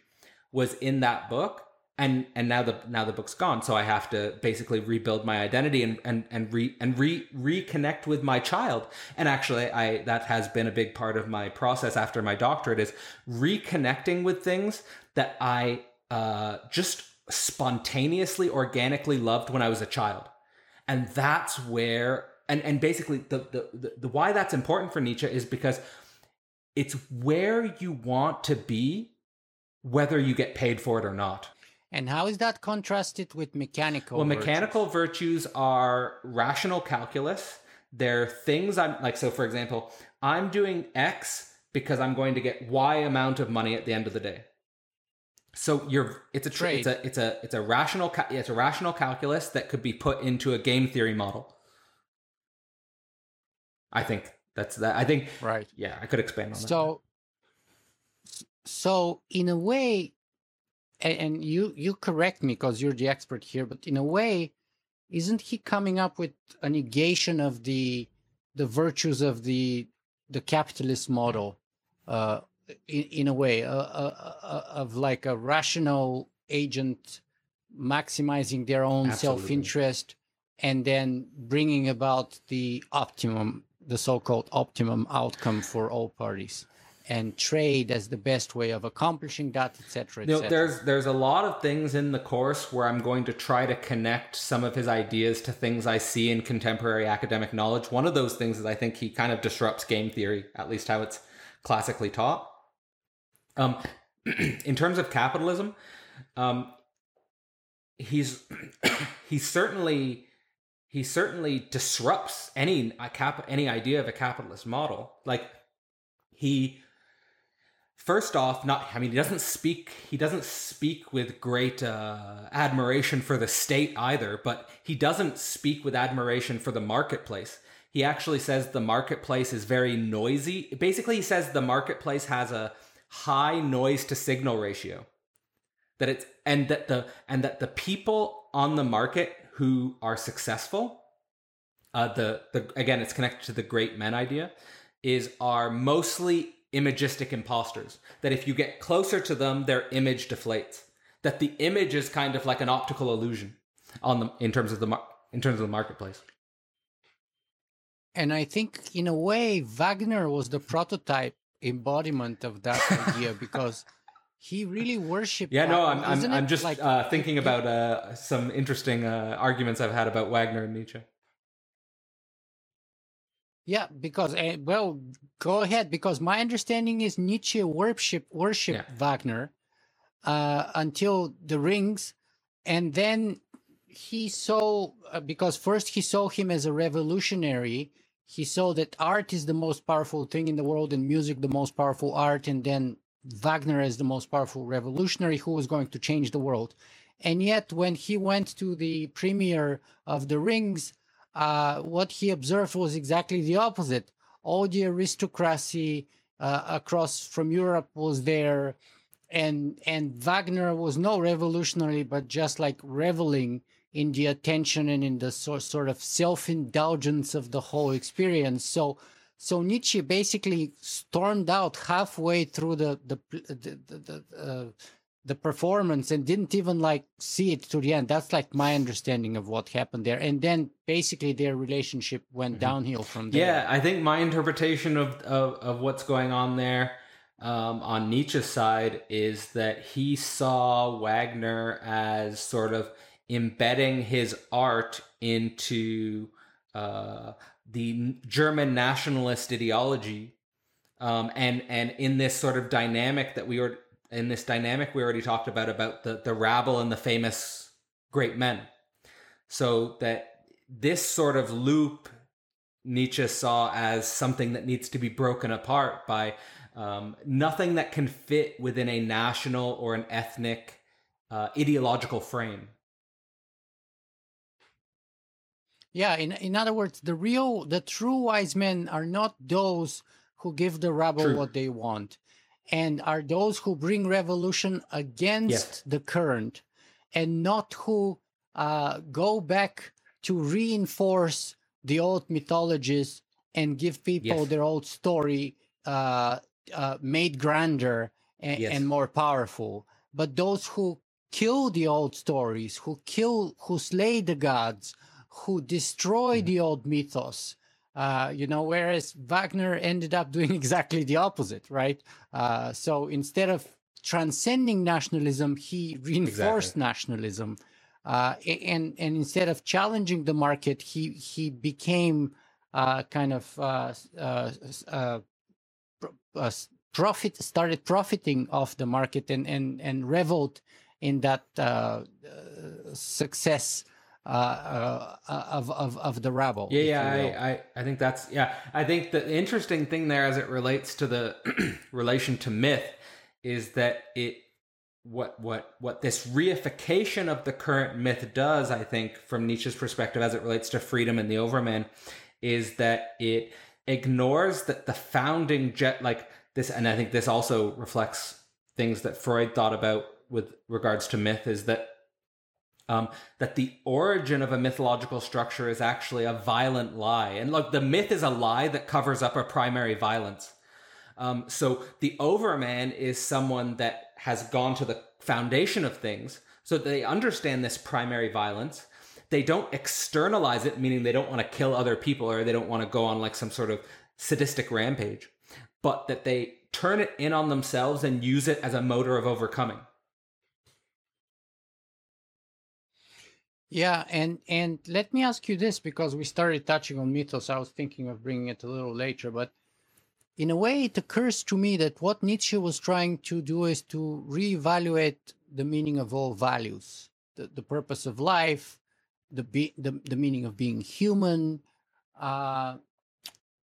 was in that book and and now the now the book's gone. So i have to basically rebuild my identity and and and re and re reconnect with my child. And actually i that has been a big part of my process after my doctorate is reconnecting with things that i uh just spontaneously organically loved when i was a child. And that's where and and basically the the, the, the why that's important for nietzsche is because it's where you want to be whether you get paid for it or not. And how is that contrasted with mechanical? Well, virtues? mechanical virtues are rational calculus. They're things I'm like, so for example, I'm doing X because I'm going to get Y amount of money at the end of the day. So you're it's a trade. It's a it's a it's a rational it's a rational calculus that could be put into a game theory model. I think that's that. I think right. Yeah, I could expand on so, that. So so in a way, and you you correct me because you're the expert here, but in a way, isn't he coming up with a negation of the the virtues of the the capitalist model, uh, in, in a way, uh, uh, uh, of like a rational agent maximizing their own self interest and then bringing about the optimum, the so called optimum outcome for all parties and trade as the best way of accomplishing that, etc. Et you know, there's there's a lot of things in the course where I'm going to try to connect some of his ideas to things I see in contemporary academic knowledge. One of those things is I think he kind of disrupts game theory, at least how it's classically taught. Um, <clears throat> in terms of capitalism, um, he's <clears throat> he certainly he certainly disrupts any cap any idea of a capitalist model. Like he first off not i mean he doesn't speak he doesn't speak with great uh, admiration for the state either but he doesn't speak with admiration for the marketplace. He actually says the marketplace is very noisy. Basically he says the marketplace has a high noise to signal ratio. That it's and that the and that the people on the market who are successful uh the the again it's connected to the great men idea is are mostly imagistic imposters. That if you get closer to them, their image deflates. That the image is kind of like an optical illusion on the in terms of the mar- in terms of the marketplace. And I think, in a way, Wagner was the prototype embodiment of that <laughs> idea because he really worshipped. Yeah, no, I'm I'm, I'm just like, uh, thinking about uh, some interesting uh, arguments I've had about Wagner and Nietzsche. Yeah, because uh, well, go ahead. Because my understanding is Nietzsche worship worship yeah. Wagner uh, until the Rings, and then he saw uh, because first he saw him as a revolutionary. He saw that art is the most powerful thing in the world, and music the most powerful art, and then Wagner as the most powerful revolutionary who was going to change the world. And yet, when he went to the premiere of The Rings, uh, what he observed was exactly the opposite. All the aristocracy uh, across from Europe was there, and and Wagner was no revolutionary, but just like reveling in the attention and in the so, sort of self indulgence of the whole experience. So. So Nietzsche basically stormed out halfway through the the the, the, the uh, the performance and didn't even like see it to the end. That's like my understanding of what happened there. And then basically their relationship went mm-hmm. downhill from there. Yeah, I think my interpretation of, of, of what's going on there um, on Nietzsche's side is that he saw Wagner as sort of embedding his art into uh, the German nationalist ideology, um, and and in this sort of dynamic that we were in this dynamic we already talked about about the the rabble and the famous great men, so that this sort of loop Nietzsche saw as something that needs to be broken apart by um, nothing that can fit within a national or an ethnic uh, ideological frame. Yeah, in in other words, the real, the true wise men are not those who give the rabble True. what they want, and are those who bring revolution against yes. the current, and not who uh, go back to reinforce the old mythologies and give people yes. their old story uh, uh, made grander and, yes. and, more powerful. But those who kill the old stories, who kill, who slay the gods, who destroy mm. the old mythos, uh, you know, whereas Wagner ended up doing <laughs> exactly the opposite, right? Uh, so instead of transcending nationalism, he reinforced exactly. nationalism uh, and and instead of challenging the market, he he became uh, kind of uh, uh, uh, uh profit started profiting off the market and and and reveled in that success Uh, uh, uh, of, of of the rabble. Yeah, yeah, I, I I think that's yeah. I think the interesting thing there, as it relates to the <clears throat> relation to myth, is that it what what what this reification of the current myth does, I think, from Nietzsche's perspective as it relates to freedom and the Overman, is that it ignores that the founding jet like this, and I think this also reflects things that Freud thought about with regards to myth, is that um, that the origin of a mythological structure is actually a violent lie. And look, the myth is a lie that covers up a primary violence. Um, so the overman is someone that has gone to the foundation of things so they understand this primary violence. They don't externalize it, meaning they don't want to kill other people or they don't want to go on like some sort of sadistic rampage, but that they turn it in on themselves and use it as a motor of overcoming. Yeah, and and let me ask you this because we started touching on mythos. I was thinking of bringing it a little later, but in a way, it occurs to me that what Nietzsche was trying to do is to reevaluate the meaning of all values, the, the purpose of life, the, be, the, the meaning of being human. Uh,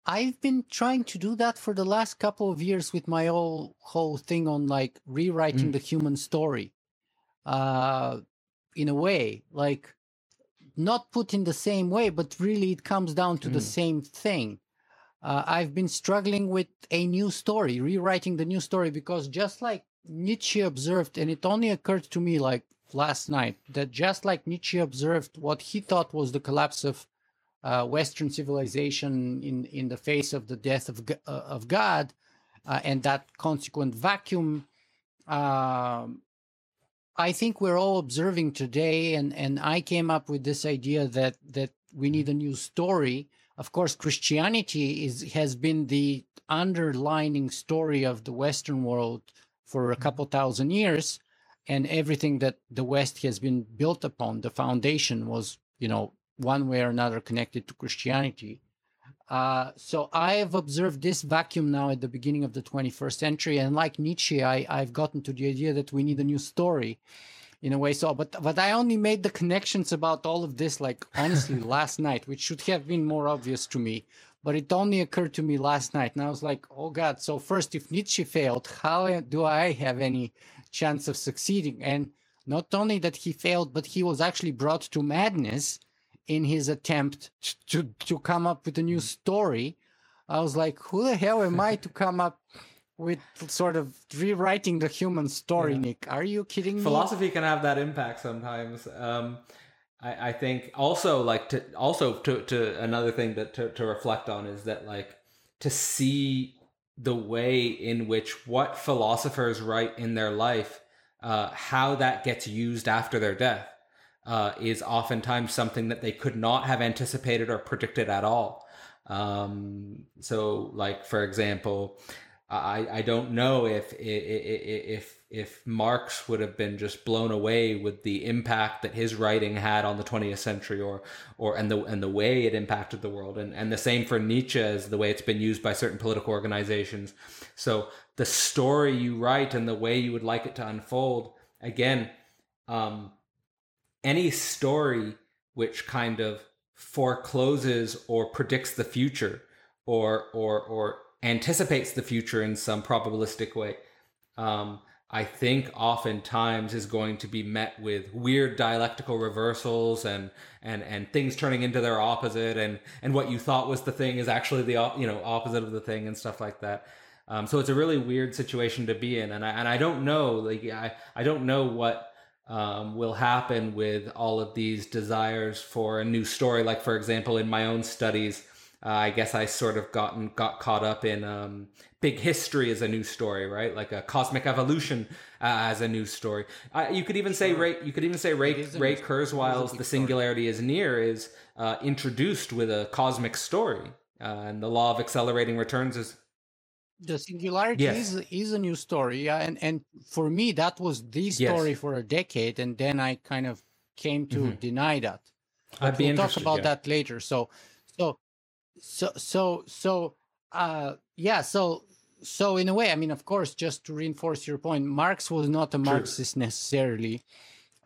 I've been trying to do that for the last couple of years with my whole whole thing on like rewriting mm. the human story. Uh, in a way, like not put in the same way, but really it comes down to mm. the same thing uh, I've been struggling with a new story, rewriting the new story, because just like Nietzsche observed, and it only occurred to me like last night, that just like Nietzsche observed what he thought was the collapse of uh, Western civilization in, in the face of the death of, uh, of God uh, and that consequent vacuum, um, I think we're all observing today, and, and I came up with this idea that, that we need a new story of course, Christianity is has been the underlining story of the Western world for a mm-hmm. couple thousand years, and everything that the West has been built upon, the foundation was, you know, one way or another connected to Christianity. Uh, so I have observed this vacuum now at the beginning of the 21st century, and like Nietzsche, I, I've gotten to the idea that we need a new story in a way. So, but but I only made the connections about all of this like honestly <laughs> last night, which should have been more obvious to me. But it only occurred to me last night, and I was like, "Oh God!" So first, if Nietzsche failed, how do I have any chance of succeeding? And not only that he failed, but he was actually brought to madness in his attempt to to come up with a new story. I was like, "Who the hell am I to come up?" with sort of rewriting the human story, yeah. Nick. Are you kidding me? Philosophy can have that impact sometimes. Um, I, I think also like to also to, to another thing that to, to reflect on is that like to see the way in which what philosophers write in their life, uh, how that gets used after their death, uh, is oftentimes something that they could not have anticipated or predicted at all. Um, so, like for example, I, I don't know if if if Marx would have been just blown away with the impact that his writing had on the 20th century or or and the and the way it impacted the world and and the same for Nietzsche as the way it's been used by certain political organizations so the story you write and the way you would like it to unfold again um, any story which kind of forecloses or predicts the future or or or anticipates the future in some probabilistic way um, I think oftentimes is going to be met with weird dialectical reversals and and and things turning into their opposite and and what you thought was the thing is actually the you know opposite of the thing and stuff like that. Um, so it's a really weird situation to be in, and I and I don't know like I I don't know what um, will happen with all of these desires for a new story. Like for example, in my own studies, uh, I guess I sort of gotten got caught up in um, big history as a new story, right? Like a cosmic evolution uh, as a new story. Uh, you could even say Ray. You could even say Ray Ray Kurzweil's "The Singularity Is Near" is uh, introduced with a cosmic story, uh, and the law of accelerating returns is. The singularity yes. is is a new story, yeah, and and for me that was the story yes. for a decade, and then I kind of came to mm-hmm. deny that. I'd we'll talk about yeah. that later. So, so, so, so, so, uh, yeah. So so in a way, I mean, of course, just to reinforce your point, Marx was not a True. Marxist necessarily,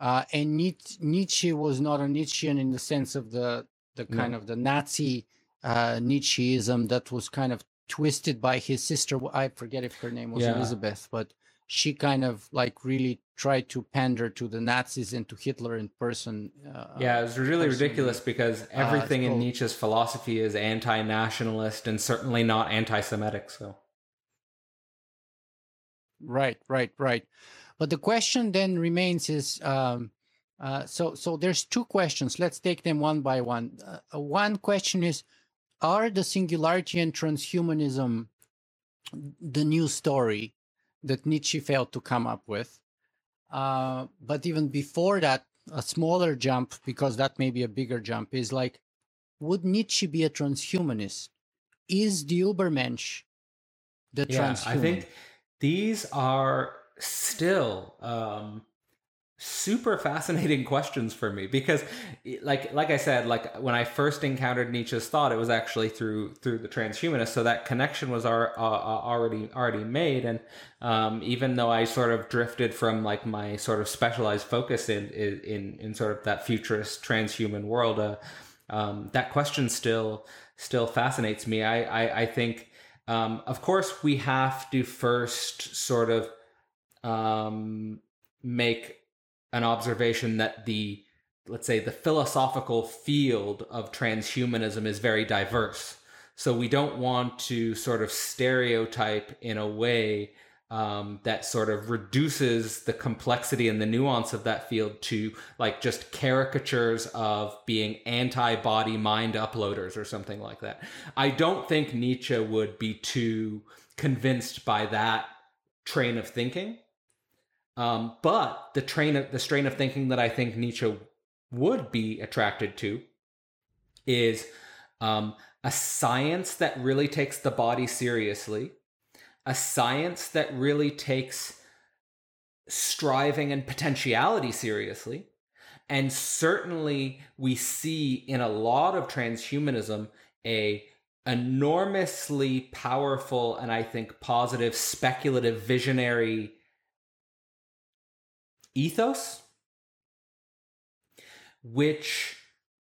uh, and Nietzsche was not a Nietzschean in the sense of the the kind no. of the Nazi uh, Nietzscheism that was kind of twisted by his sister. I forget if her name was yeah. Elizabeth, but she kind of like really tried to pander to the Nazis and to Hitler in person. Uh, yeah, it was really ridiculous because uh, everything uh, in Nietzsche's philosophy is anti-nationalist and certainly not anti-Semitic. So Right, right, right. But the question then remains is um, uh, so so there's two questions. Let's take them one by one. Uh, one question is are the singularity and transhumanism the new story that Nietzsche failed to come up with? Uh, but even before that, a smaller jump, because that may be a bigger jump, is like, would Nietzsche be a transhumanist? Is the Ubermensch the yeah, transhuman? I think these are still um, super fascinating <laughs> questions for me because like like i said like when i first encountered nietzsche's thought it was actually through through the transhumanist. So that connection was ar- already already made. And um, even though i sort of drifted from like my sort of specialized focus in in in sort of that futurist transhuman world uh, um, that question still still fascinates me. I i, I think um, of course, we have to first sort of um, make an observation that the, let's say, the philosophical field of transhumanism is very diverse. So we don't want to sort of stereotype in a way um, that sort of reduces the complexity and the nuance of that field to like just caricatures of being anti-body mind uploaders or something like that. I don't think Nietzsche would be too convinced by that train of thinking. Um, but the train of the strain of thinking that I think Nietzsche would be attracted to is um, a science that really takes the body seriously a science that really takes striving and potentiality seriously. And certainly we see in a lot of transhumanism a enormously powerful and I think positive speculative visionary ethos which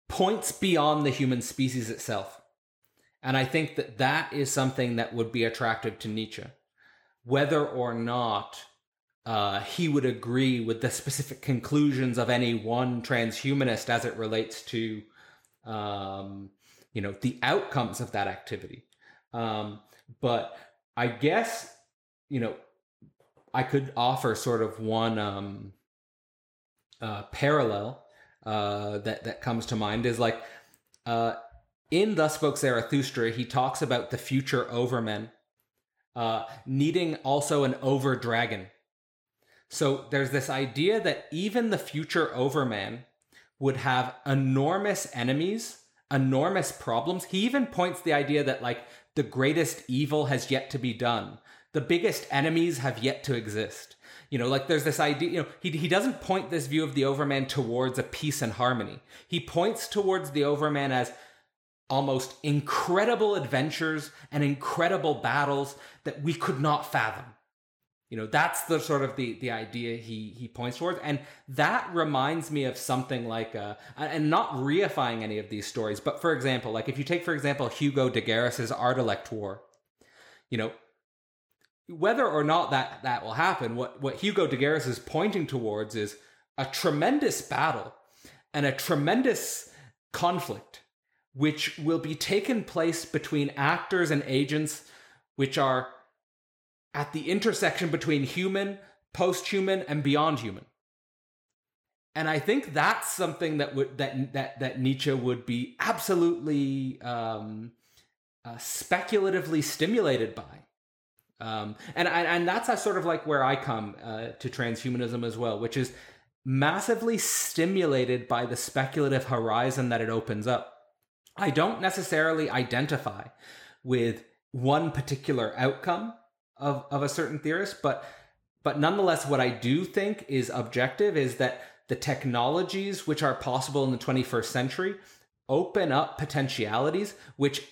points beyond the human species itself. And I think that that is something that would be attractive to Nietzsche, whether or not uh, he would agree with the specific conclusions of any one transhumanist as it relates to, um, you know, the outcomes of that activity. Um, but I guess, you know, I could offer sort of one um, uh, parallel uh, that that comes to mind is like uh, in Thus Spoke Zarathustra, he talks about the future overmen uh, needing also an over dragon. So there's this idea that even the future overman would have enormous enemies, enormous problems. He even points the idea that like the greatest evil has yet to be done. the biggest enemies have yet to exist. You know, like there's this idea, you know, he, he doesn't point this view of the Overman towards a peace and harmony. He points towards the Overman as almost incredible adventures and incredible battles that we could not fathom. You know, that's the sort of the the idea he he points towards, and that reminds me of something like, uh, and not reifying any of these stories, but for example, like if you take for example Hugo de Garis's Artilect War, you know, whether or not that that will happen, what what Hugo de Garis is pointing towards is a tremendous battle and a tremendous conflict, which will be taken place between actors and agents, which are at the intersection between human, post human, and beyond human. And I think that's something that would that that that Nietzsche would be absolutely um, uh, speculatively stimulated by. Um, and and that's sort of like where I come uh, to transhumanism as well, which is massively stimulated by the speculative horizon that it opens up. I don't necessarily identify with one particular outcome of, of a certain theorist, but but nonetheless, what I do think is objective is that the technologies which are possible in the 21st century open up potentialities which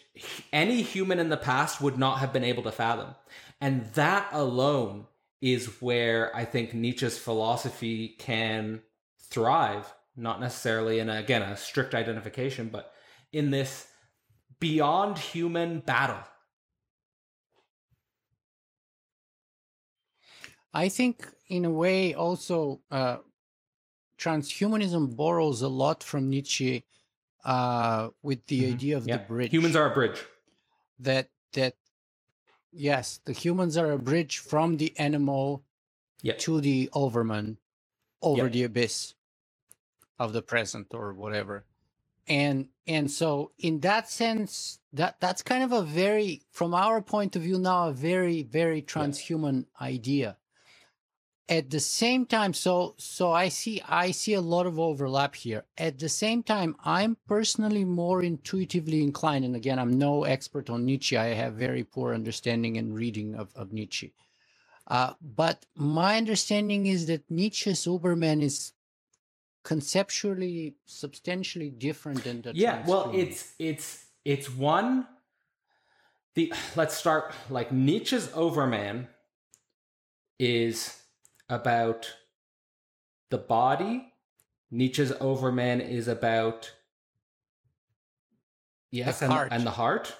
any human in the past would not have been able to fathom. And that alone is where I think Nietzsche's philosophy can thrive, not necessarily in, a, again, a strict identification, but in this beyond human battle I think, in a way, also uh, transhumanism borrows a lot from Nietzsche uh, with the mm-hmm. idea of the bridge. Humans are a bridge. That that yes, the humans are a bridge from the animal yep. to the overman, over yep. the abyss of the present or whatever. And and so in that sense, that that's kind of a very, from our point of view now, a very very transhuman idea at the same time so so i see i see a lot of overlap here. At the same time i'm personally more intuitively inclined and again i'm no expert on nietzsche. I have very poor understanding and reading of, of nietzsche. Uh, but my understanding is that nietzsche's uberman is conceptually substantially different than the yeah well it's it's it's one the let's start like nietzsche's overman is about the body. Nietzsche's Overman is about yes, and, and the heart.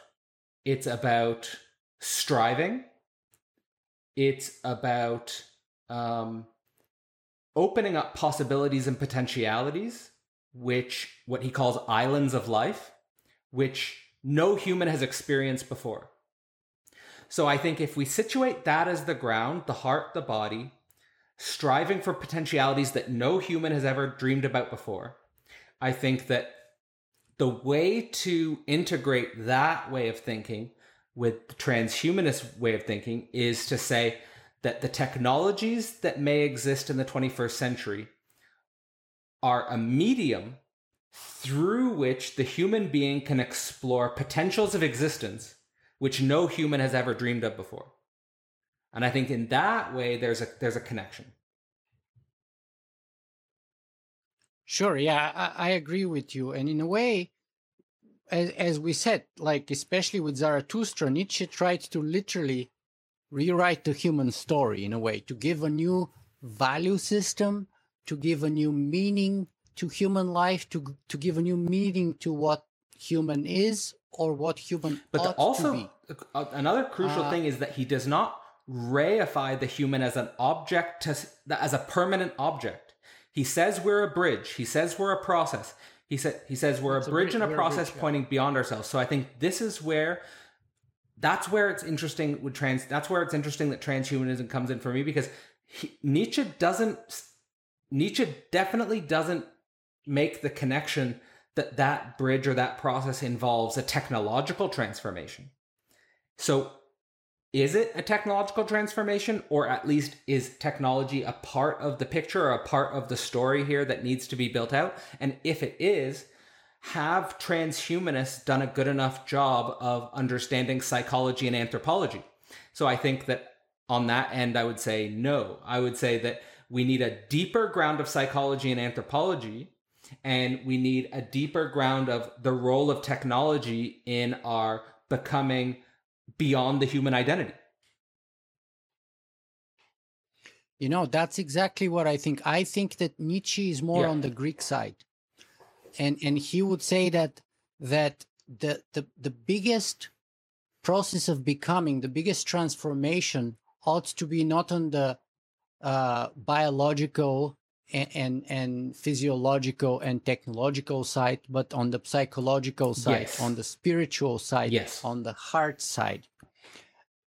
It's about striving. It's about um, opening up possibilities and potentialities, which what he calls islands of life, which no human has experienced before. So I think if we situate that as the ground, the heart, the body, striving for potentialities that no human has ever dreamed about before. I think that the way to integrate that way of thinking with the transhumanist way of thinking is to say that the technologies that may exist in the 21st century are a medium through which the human being can explore potentials of existence which no human has ever dreamed of before. And I think in that way, there's a there's a connection. Sure, yeah, I, I agree with you. And in a way, as, as we said, like especially with Zarathustra, Nietzsche tried to literally rewrite the human story in a way to give a new value system, to give a new meaning to human life, to to give a new meaning to what human is or what human but also another crucial uh, thing is that he does not reify the human as an object to, as a permanent object. He says we're a bridge. He says we're a process. He said he says we're a bridge a, and a process a bridge, pointing yeah. beyond ourselves. So I think this is where that's where it's interesting with trans that's where it's interesting that transhumanism comes in for me because he, Nietzsche doesn't Nietzsche definitely doesn't make the connection that that bridge or that process involves a technological transformation. So is it a technological transformation or at least is technology a part of the picture or a part of the story here that needs to be built out and if it is have transhumanists done a good enough job of understanding psychology and anthropology so i think that on that end, I would say no. I would say that we need a deeper ground of psychology and anthropology, and we need a deeper ground of the role of technology in our becoming beyond the human identity. You know, that's exactly what I think. I think that Nietzsche is more yeah. on the Greek side. And and he would say that that the the the biggest process of becoming, the biggest transformation ought to be not on the uh, biological and, and, and physiological and technological side, but on the psychological side, yes. on the spiritual side, yes. on the heart side.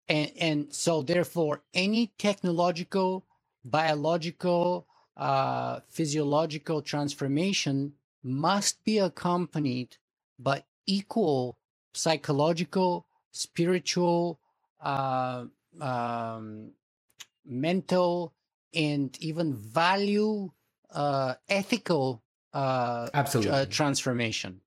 And, and so, therefore, any technological, biological, uh, physiological transformation must be accompanied by equal psychological, spiritual, uh, um, mental, and even value uh, ethical uh, Absolutely. Uh, transformation.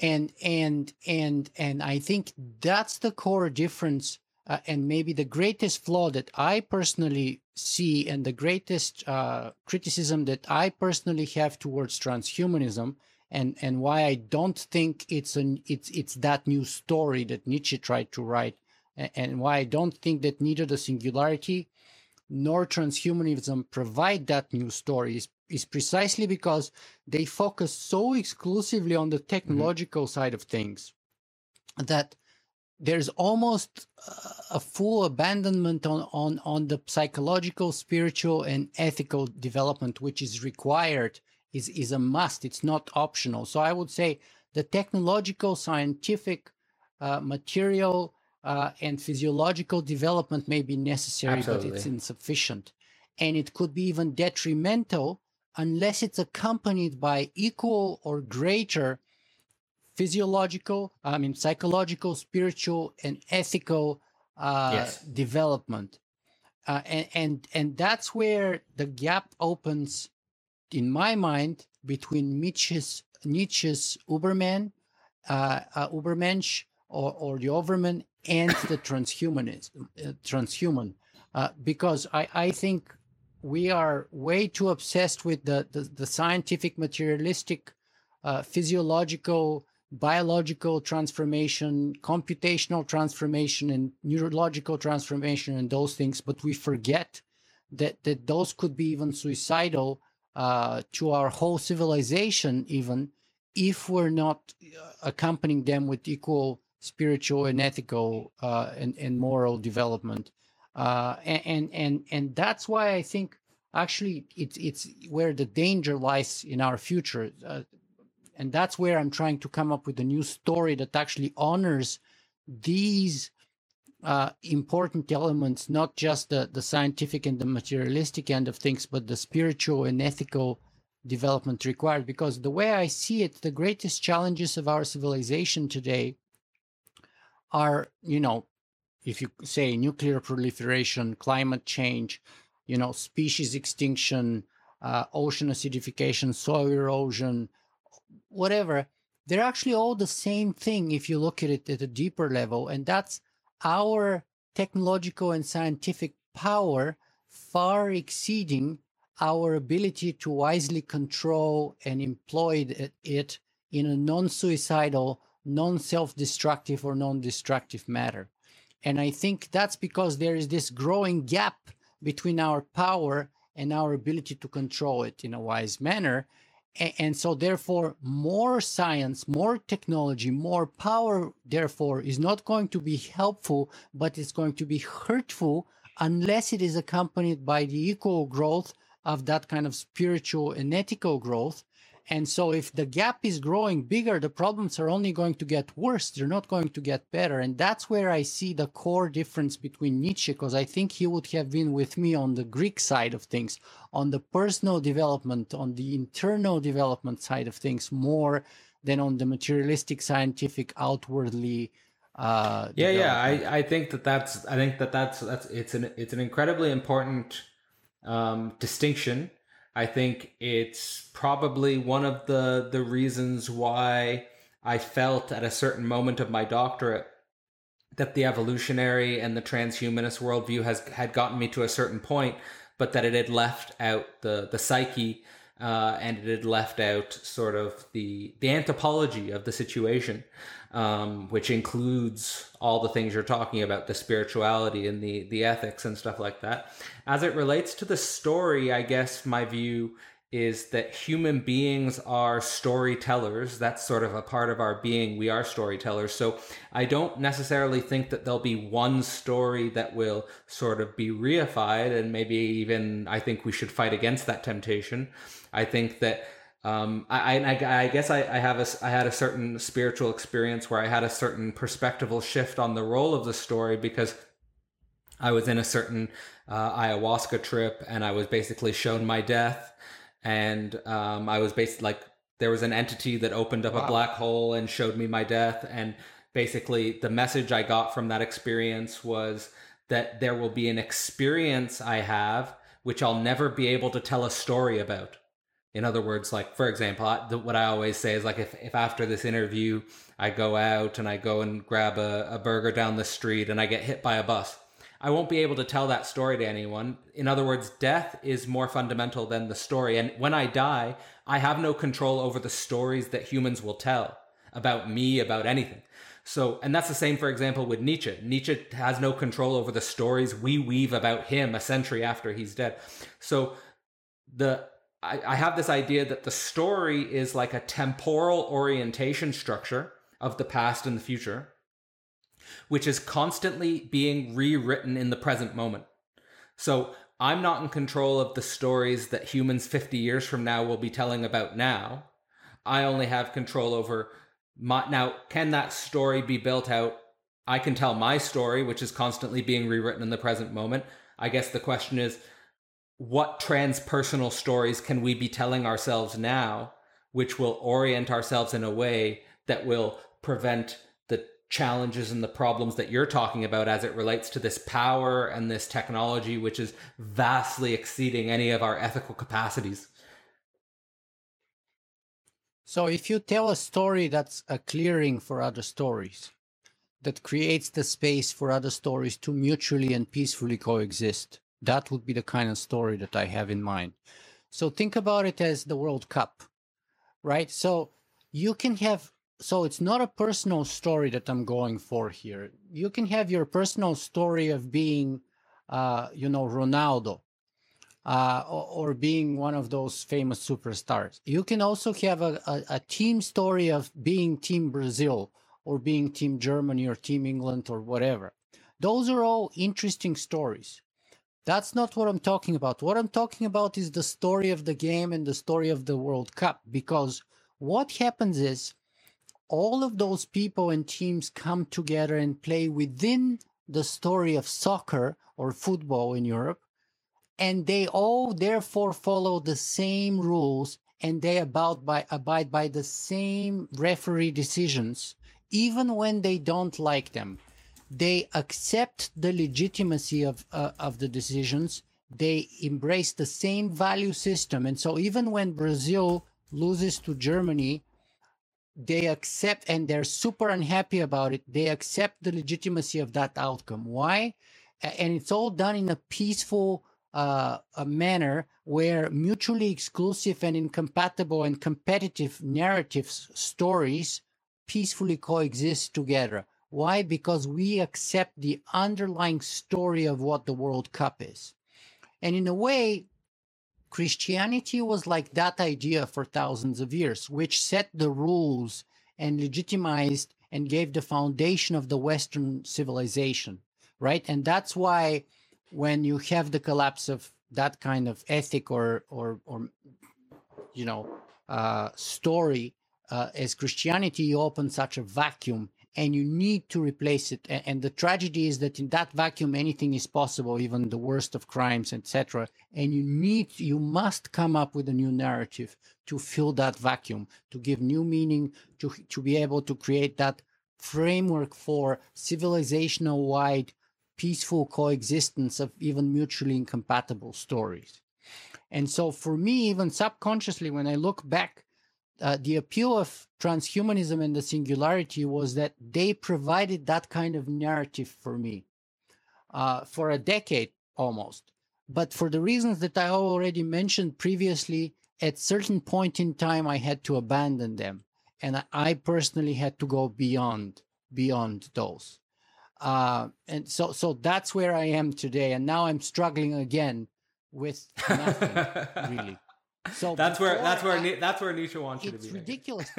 And and and and I think that's the core difference, uh, and maybe the greatest flaw that I personally see, and the greatest uh, criticism that I personally have towards transhumanism, and and why I don't think it's an it's it's that new story that Nietzsche tried to write, and, and why I don't think that neither the singularity nor transhumanism provide that new story is, is precisely because they focus so exclusively on the mm-hmm. technological mm-hmm. side of things that there's almost a full abandonment on, on, on the psychological, spiritual, and ethical development, which is required, is, is a must. It's not optional. So I would say the technological, scientific, uh, material, uh, and physiological development may be necessary, Absolutely. but it's insufficient. And it could be even detrimental unless it's accompanied by equal or greater physiological, I mean, psychological, spiritual, and ethical uh, yes. development. Uh, and, and, and that's where the gap opens, in my mind, between Nietzsche's, Nietzsche's Uberman, uh, uh Ubermensch, or, or the Overman and the transhumanism, uh, transhuman, uh, because I, I think we are way too obsessed with the, the, the scientific, materialistic, uh, physiological, biological transformation, computational transformation, and neurological transformation, and those things, but we forget that, that those could be even suicidal uh, to our whole civilization, even if we're not uh, accompanying them with equal spiritual and ethical uh, and, and moral development. Uh, and, and, and that's why I think actually it's, it's where the danger lies in our future. Uh, and that's where I'm trying to come up with a new story that actually honors these uh, important elements, not just the, the scientific and the materialistic end of things, but the spiritual and ethical development required. Because the way I see it, the greatest challenges of our civilization today are, you know, if you say nuclear proliferation, climate change, you know, species extinction, uh, ocean acidification, soil erosion, whatever, they're actually all the same thing if you look at it at a deeper level. And that's our technological and scientific power far exceeding our ability to wisely control and employ it in a non suicidal non self destructive or non destructive matter. And I think that's because there is this growing gap between our power and our ability to control it in a wise manner. And so, therefore, more science, more technology, more power, therefore, is not going to be helpful, but it's going to be hurtful unless it is accompanied by the equal growth of that kind of spiritual and ethical growth and so if the gap is growing bigger, the problems are only going to get worse. They're not going to get better. And that's where I see the core difference between Nietzsche, because I think he would have been with me on the Greek side of things, on the personal development, on the internal development side of things, more than on the materialistic, scientific, outwardly. Uh, yeah, yeah. I, I think that that's I think that that's that's it's an it's an incredibly important um, distinction I think it's probably one of the the reasons why I felt at a certain moment of my doctorate that the evolutionary and the transhumanist worldview has had gotten me to a certain point, but that it had left out the the psyche uh, and it had left out sort of the the anthropology of the situation, um, which includes all the things you're talking about, the spirituality and the the ethics and stuff like that. As it relates to the story, I guess my view is that human beings are storytellers. That's sort of a part of our being. We are storytellers. So I don't necessarily think that there'll be one story that will sort of be reified. And maybe even I think we should fight against that temptation. I think that. Um, I, I, I guess I, I have a, I had a certain spiritual experience where I had a certain perspectival shift on the role of the story because I was in a certain uh, ayahuasca trip and I was basically shown my death and um, I was basically like there was an entity that opened up wow. a black hole and showed me my death and basically the message I got from that experience was that there will be an experience I have which I'll never be able to tell a story about. In other words, like for example, I, the, what I always say is like if, if after this interview I go out and I go and grab a, a burger down the street and I get hit by a bus, I won't be able to tell that story to anyone. In other words, death is more fundamental than the story. And when I die, I have no control over the stories that humans will tell about me, about anything. So, and that's the same, for example, with Nietzsche. Nietzsche has no control over the stories we weave about him a century after he's dead. So, the I, I have this idea that the story is like a temporal orientation structure of the past and the future which is constantly being rewritten in the present moment. So I'm not in control of the stories that humans 50 years from now will be telling about now. I only have control over my. Now, can that story be built out? I can tell my story, which is constantly being rewritten in the present moment. I guess the question is what transpersonal stories can we be telling ourselves now, which will orient ourselves in a way that will prevent the challenges and the problems that you're talking about as it relates to this power and this technology, which is vastly exceeding any of our ethical capacities. So, if you tell a story that's a clearing for other stories, that creates the space for other stories to mutually and peacefully coexist, that would be the kind of story that I have in mind. So, think about it as the World Cup, right? So, you can have so it's not a personal story that I'm going for here. You can have your personal story of being, uh, you know, Ronaldo, uh, or, being one of those famous superstars. You can also have a, a, a, team story of being Team Brazil or being Team Germany or Team England or whatever. Those are all interesting stories. That's not what I'm talking about. What I'm talking about is the story of the game and the story of the World Cup because what happens is all of those people and teams come together and play within the story of soccer or football in Europe. And they all therefore follow the same rules and they abide by, abide by the same referee decisions, even when they don't like them. They accept the legitimacy of, uh, of the decisions. They embrace the same value system. And so even when Brazil loses to Germany, they accept and they're super unhappy about it. They accept the legitimacy of that outcome. Why? And it's all done in a peaceful uh, a manner where mutually exclusive and incompatible and competitive narratives, stories peacefully coexist together. Why? Because we accept the underlying story of what the World Cup is. And in a way, Christianity was like that idea for thousands of years, which set the rules and legitimized and gave the foundation of the Western civilization, right? And that's why when you have the collapse of that kind of ethic or or or you know uh, story uh, as Christianity, you open such a vacuum and you need to replace it. And the tragedy is that in that vacuum, anything is possible, even the worst of crimes, etc. And you need, you must come up with a new narrative to fill that vacuum, to give new meaning, to, to be able to create that framework for civilizational wide peaceful coexistence of even mutually incompatible stories. And so for me, even subconsciously, when I look back uh, the appeal of transhumanism and the singularity was that they provided that kind of narrative for me uh, for a decade almost. But for the reasons that I already mentioned previously, at certain point in time, I had to abandon them, and I personally had to go beyond beyond those. Uh, and so, so that's where I am today. And now I'm struggling again with nothing <laughs> really. So that's where that's where I, that's where Nietzsche wants you to be. It's ridiculous.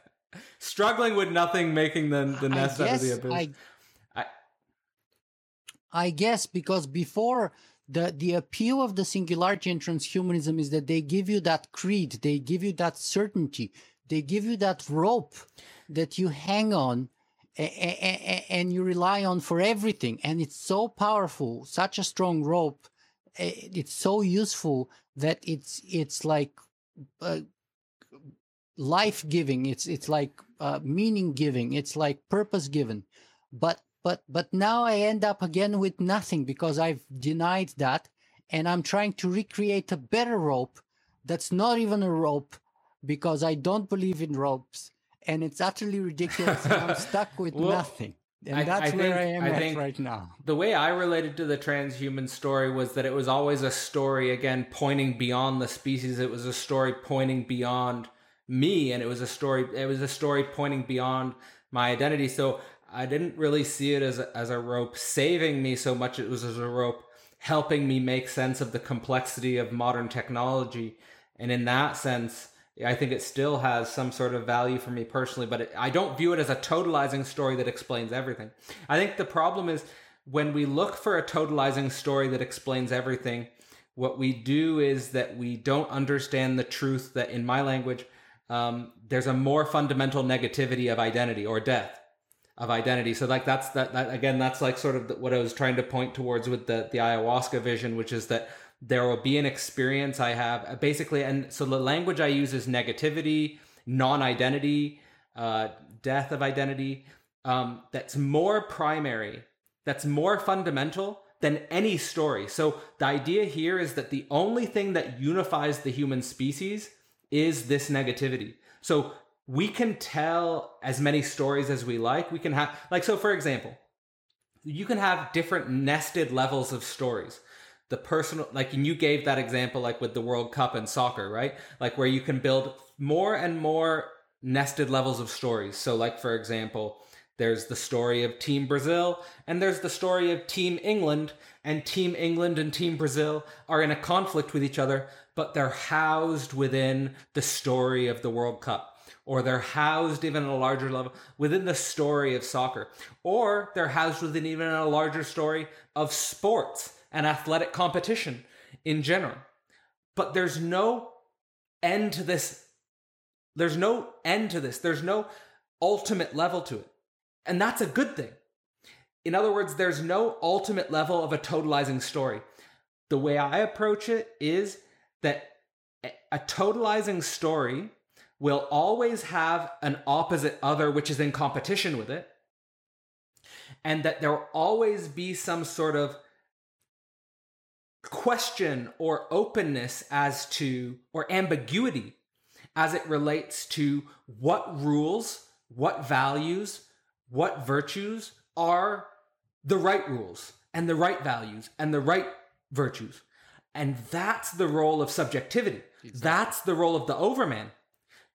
<laughs> Struggling with nothing, making the the nest out of the abyss. I, I, I guess because before the the appeal of the singularity and transhumanism is that they give you that creed, they give you that certainty, they give you that rope that you hang on and you rely on for everything and it's so powerful such a strong rope it's so useful that it's it's like uh, life giving it's it's like uh, meaning giving it's like purpose given but but but now i end up again with nothing because i've denied that and i'm trying to recreate a better rope that's not even a rope because i don't believe in ropes and it's utterly ridiculous i'm stuck <laughs> with well, nothing and I, that's I where think, I am I at right now. The way I related to the transhuman story was that it was always a story, again, pointing beyond the species. It was a story pointing beyond me, and it was a story. It was a story pointing beyond my identity. So I didn't really see it as a, as a rope saving me so much. It was as a rope helping me make sense of the complexity of modern technology, and in that sense I think it still has some sort of value for me personally, but it, I don't view it as a totalizing story that explains everything. I think the problem is when we look for a totalizing story that explains everything, what we do is that we don't understand the truth that, in my language, um, there's a more fundamental negativity of identity or death of identity. So like that's that, that again, that's like sort of what I was trying to point towards with the the ayahuasca vision, which is that there will be an experience I have uh, basically, and so the language I use is negativity, non-identity, uh, death of identity. Um, that's more primary, that's more fundamental than any story. So the idea here is that the only thing that unifies the human species is this negativity. So we can tell as many stories as we like. We can have, like, so for example, you can have different nested levels of stories the personal like and you gave that example like with the world cup and soccer right? Like where you can build more and more nested levels of stories. So like for example there's the story of team brazil and there's the story of team england and team england and team brazil are in a conflict with each other but they're housed within the story of the world cup or they're housed even at a larger level within the story of soccer or they're housed within even a larger story of sports and athletic competition in general. But there's no end to this. There's no end to this. There's no ultimate level to it. And that's a good thing. In other words, there's no ultimate level of a totalizing story. The way I approach it is that a totalizing story will always have an opposite other which is in competition with it. And that there will always be some sort of question or openness as to, or ambiguity as it relates to what rules, what values, what virtues are the right rules and the right values and the right virtues. And that's the role of subjectivity. Exactly. That's the role of the overman.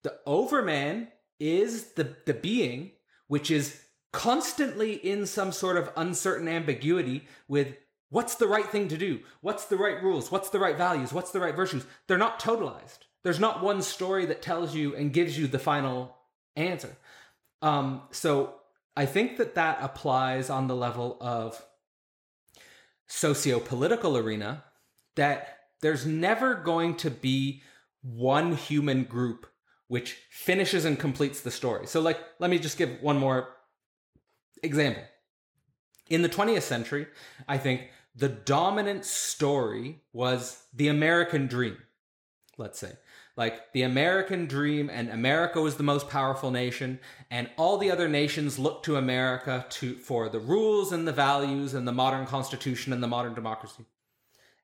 The overman is the, the being which is constantly in some sort of uncertain ambiguity with What's the right thing to do? What's the right rules? What's the right values? What's the right virtues? They're not totalized. There's not one story that tells you and gives you the final answer. Um, so I think that that applies on the level of socio-political arena that there's never going to be one human group which finishes and completes the story. So like let me just give one more example. In the 20th century, I think the dominant story was the American dream, let's say. Like the American dream, and America was the most powerful nation, and all the other nations looked to America to for the rules and the values and the modern constitution and the modern democracy.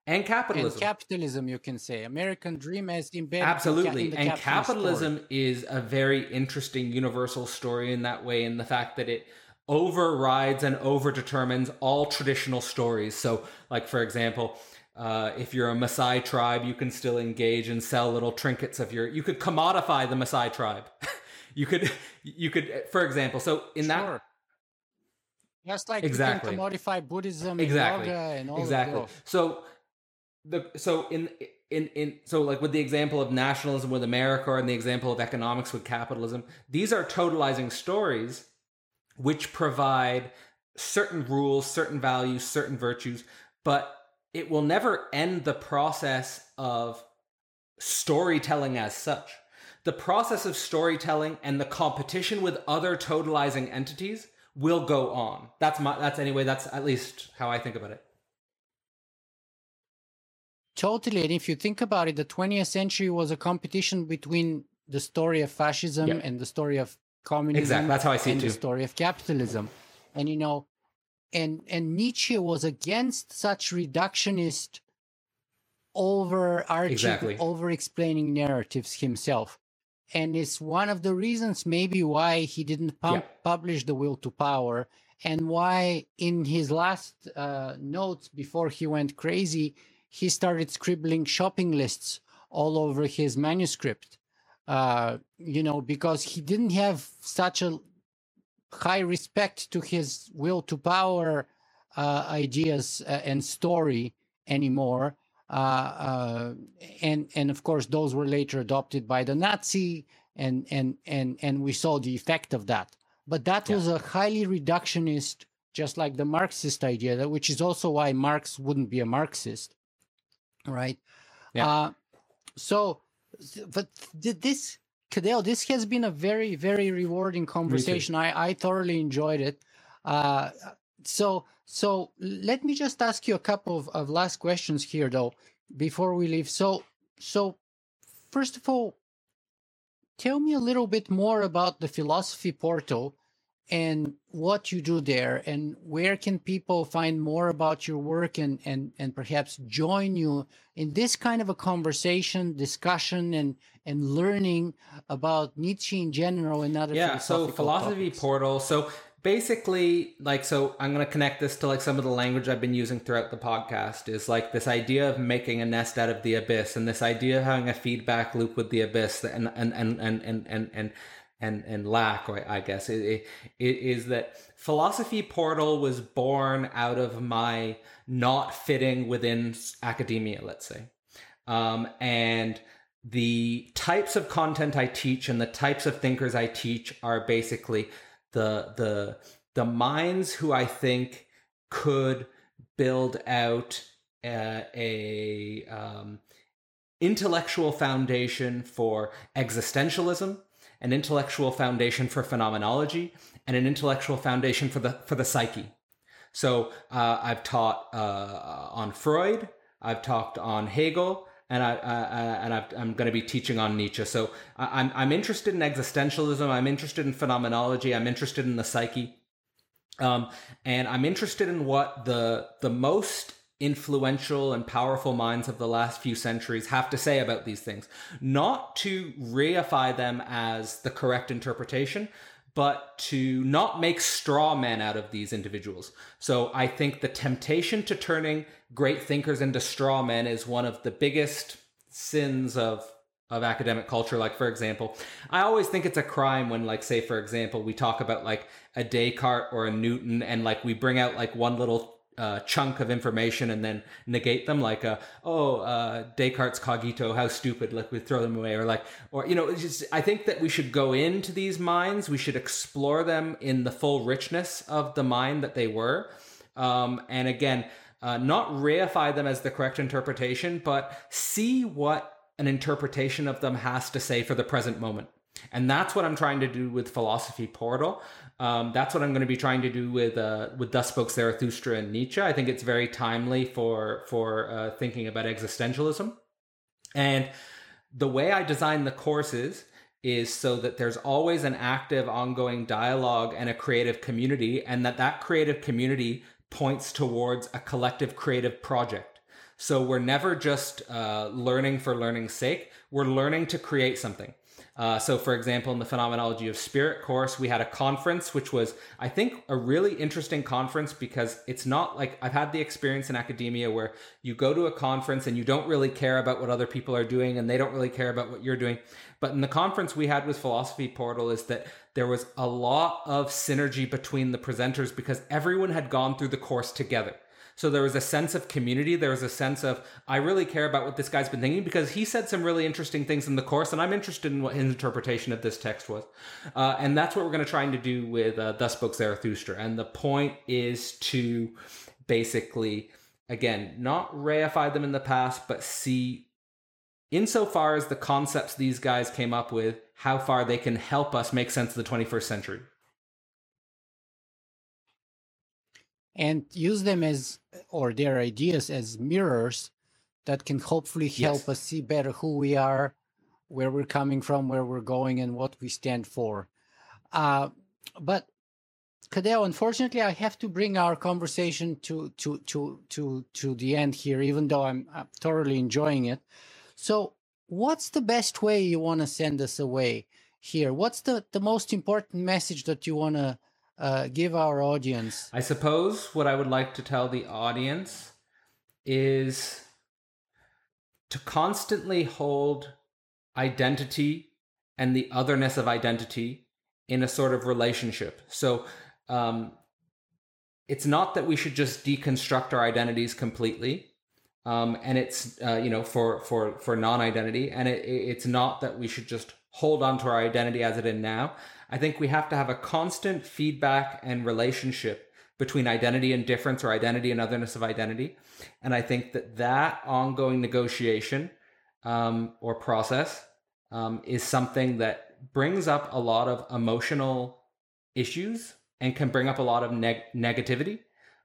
and capitalism. And capitalism, you can say. American dream as embedded. Absolutely. ca- and capitalism story. is a very interesting universal story in that way, in the fact that it overrides and overdetermines all traditional stories. So, like, for example, uh, if you're a Maasai tribe, you can still engage and sell little trinkets of your. You could commodify the Maasai tribe. <laughs> you could, you could, for example. So in sure. that, just like exactly. you can commodify Buddhism, exactly, and, and all exactly. So the so in in in so like with the example of nationalism with America and the example of economics with capitalism, these are totalizing stories which provide certain rules, certain values, certain virtues, but it will never end the process of storytelling as such. The process of storytelling and the competition with other totalizing entities will go on. That's my that's anyway, that's at least how I think about it. Totally. And if you think about it, the 20th century was a competition between the story of fascism yep. and the story of communism. Exactly. That's how I see and it too. the story of capitalism. And you know, and and Nietzsche was against such reductionist overarching exactly. over explaining narratives himself. And it's one of the reasons maybe why he didn't pump, yeah. publish The Will to Power and why in his last uh, notes before he went crazy, he started scribbling shopping lists all over his manuscript. Uh, you know, because he didn't have such a high respect to his will to power uh, ideas uh, and story anymore. Uh, uh, and and of course, those were later adopted by the Nazi, and and and and we saw the effect of that. But that yeah. was a highly reductionist, just like the Marxist idea, which is also why Marx wouldn't be a Marxist right? Yeah. Uh, so, but this, Cadell, this has been a very, very rewarding conversation. I, I thoroughly enjoyed it. Uh, so, so let me just ask you a couple of, of last questions here, though, before we leave. So, so first of all, tell me a little bit more about the philosophy portal and what you do there and where can people find more about your work and and and perhaps join you in this kind of a conversation discussion and and learning about nietzsche in general and other yeah so philosophy topics. portal so basically like so i'm going to connect this to like some of the language i've been using throughout the podcast is like this idea of making a nest out of the abyss and this idea of having a feedback loop with the abyss and and and and and and, and and and lack, I guess. It, it, is that philosophy portal was born out of my not fitting within academia, let's say, um, and the types of content I teach and the types of thinkers I teach are basically the the the minds who I think could build out a, a um, intellectual foundation for existentialism an intellectual foundation for phenomenology and an intellectual foundation for the for the psyche. So uh, I've taught uh, on Freud, I've talked on Hegel, and I uh, and i am going to be teaching on Nietzsche. So I'm I'm interested in existentialism. I'm interested in phenomenology. I'm interested in the psyche, um, and I'm interested in what the the most influential and powerful minds of the last few centuries have to say about these things. Not to reify them as the correct interpretation, but to not make straw men out of these individuals. So I think the temptation to turning great thinkers into straw men is one of the biggest sins of of academic culture like for example i always think it's a crime when like say for example we talk about like a descartes or a newton and like we bring out like one little uh, chunk of information and then negate them like uh, oh uh, descartes cogito how stupid like we throw them away or like or you know just i think that we should go into these minds we should explore them in the full richness of the mind that they were um, and again uh, not reify them as the correct interpretation but see what an interpretation of them has to say for the present moment and that's what I'm trying to do with Philosophy Portal. Um, that's what I'm going to be trying to do with uh, with Thus Spoke Zarathustra and Nietzsche. I think it's very timely for for uh, thinking about existentialism. And the way I design the courses is so that there's always an active, ongoing dialogue and a creative community, and that that creative community points towards a collective creative project. So we're never just uh, learning for learning's sake. We're learning to create something. Uh, so, for example, in the Phenomenology of Spirit course, we had a conference, which was, I think, a really interesting conference because it's not like I've had the experience in academia where you go to a conference and you don't really care about what other people are doing and they don't really care about what you're doing. But in the conference we had with Philosophy Portal, is that there was a lot of synergy between the presenters because everyone had gone through the course together. So there was a sense of community. There was a sense of, I really care about what this guy's been thinking because he said some really interesting things in the course, and I'm interested in what his interpretation of this text was. Uh, and that's what we're going to try to do with uh, Thus Spoke Zarathustra. And the point is to basically, again, not reify them in the past, but see, insofar as the concepts these guys came up with, how far they can help us make sense of the 21st century. And use them as or their ideas as mirrors that can hopefully help yes. us see better who we are where we're coming from where we're going and what we stand for uh, but Cadell, unfortunately, I have to bring our conversation to to to to to the end here, even though I'm, I'm thoroughly enjoying it. So, what's the best way you want to send us away here? What's the the most important message that you want to uh, give our audience? I suppose what I would like to tell the audience is to constantly hold identity and the otherness of identity in a sort of relationship. So, um, it's not that we should just deconstruct our identities completely. Um, and it's uh, you know for for for non-identity and it, it's not that we should just hold on to our identity as it is now I think we have to have a constant feedback and relationship between identity and difference or identity and otherness of identity. And I think that that ongoing negotiation um, or process um, is something that brings up a lot of emotional issues and can bring up a lot of neg- negativity.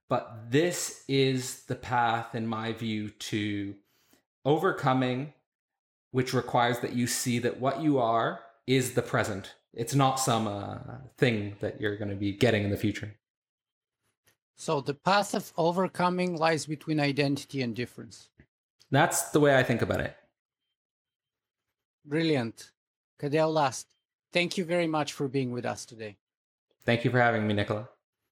But this is the path, in my view, to overcoming, which requires that you see that what you are is the present it's not some uh, thing that you're going to be getting in the future. So the path of overcoming lies between identity and difference. That's the way I think about it. Brilliant. Cadell Last, thank you very much for being with us today. Thank you for having me, Nikola.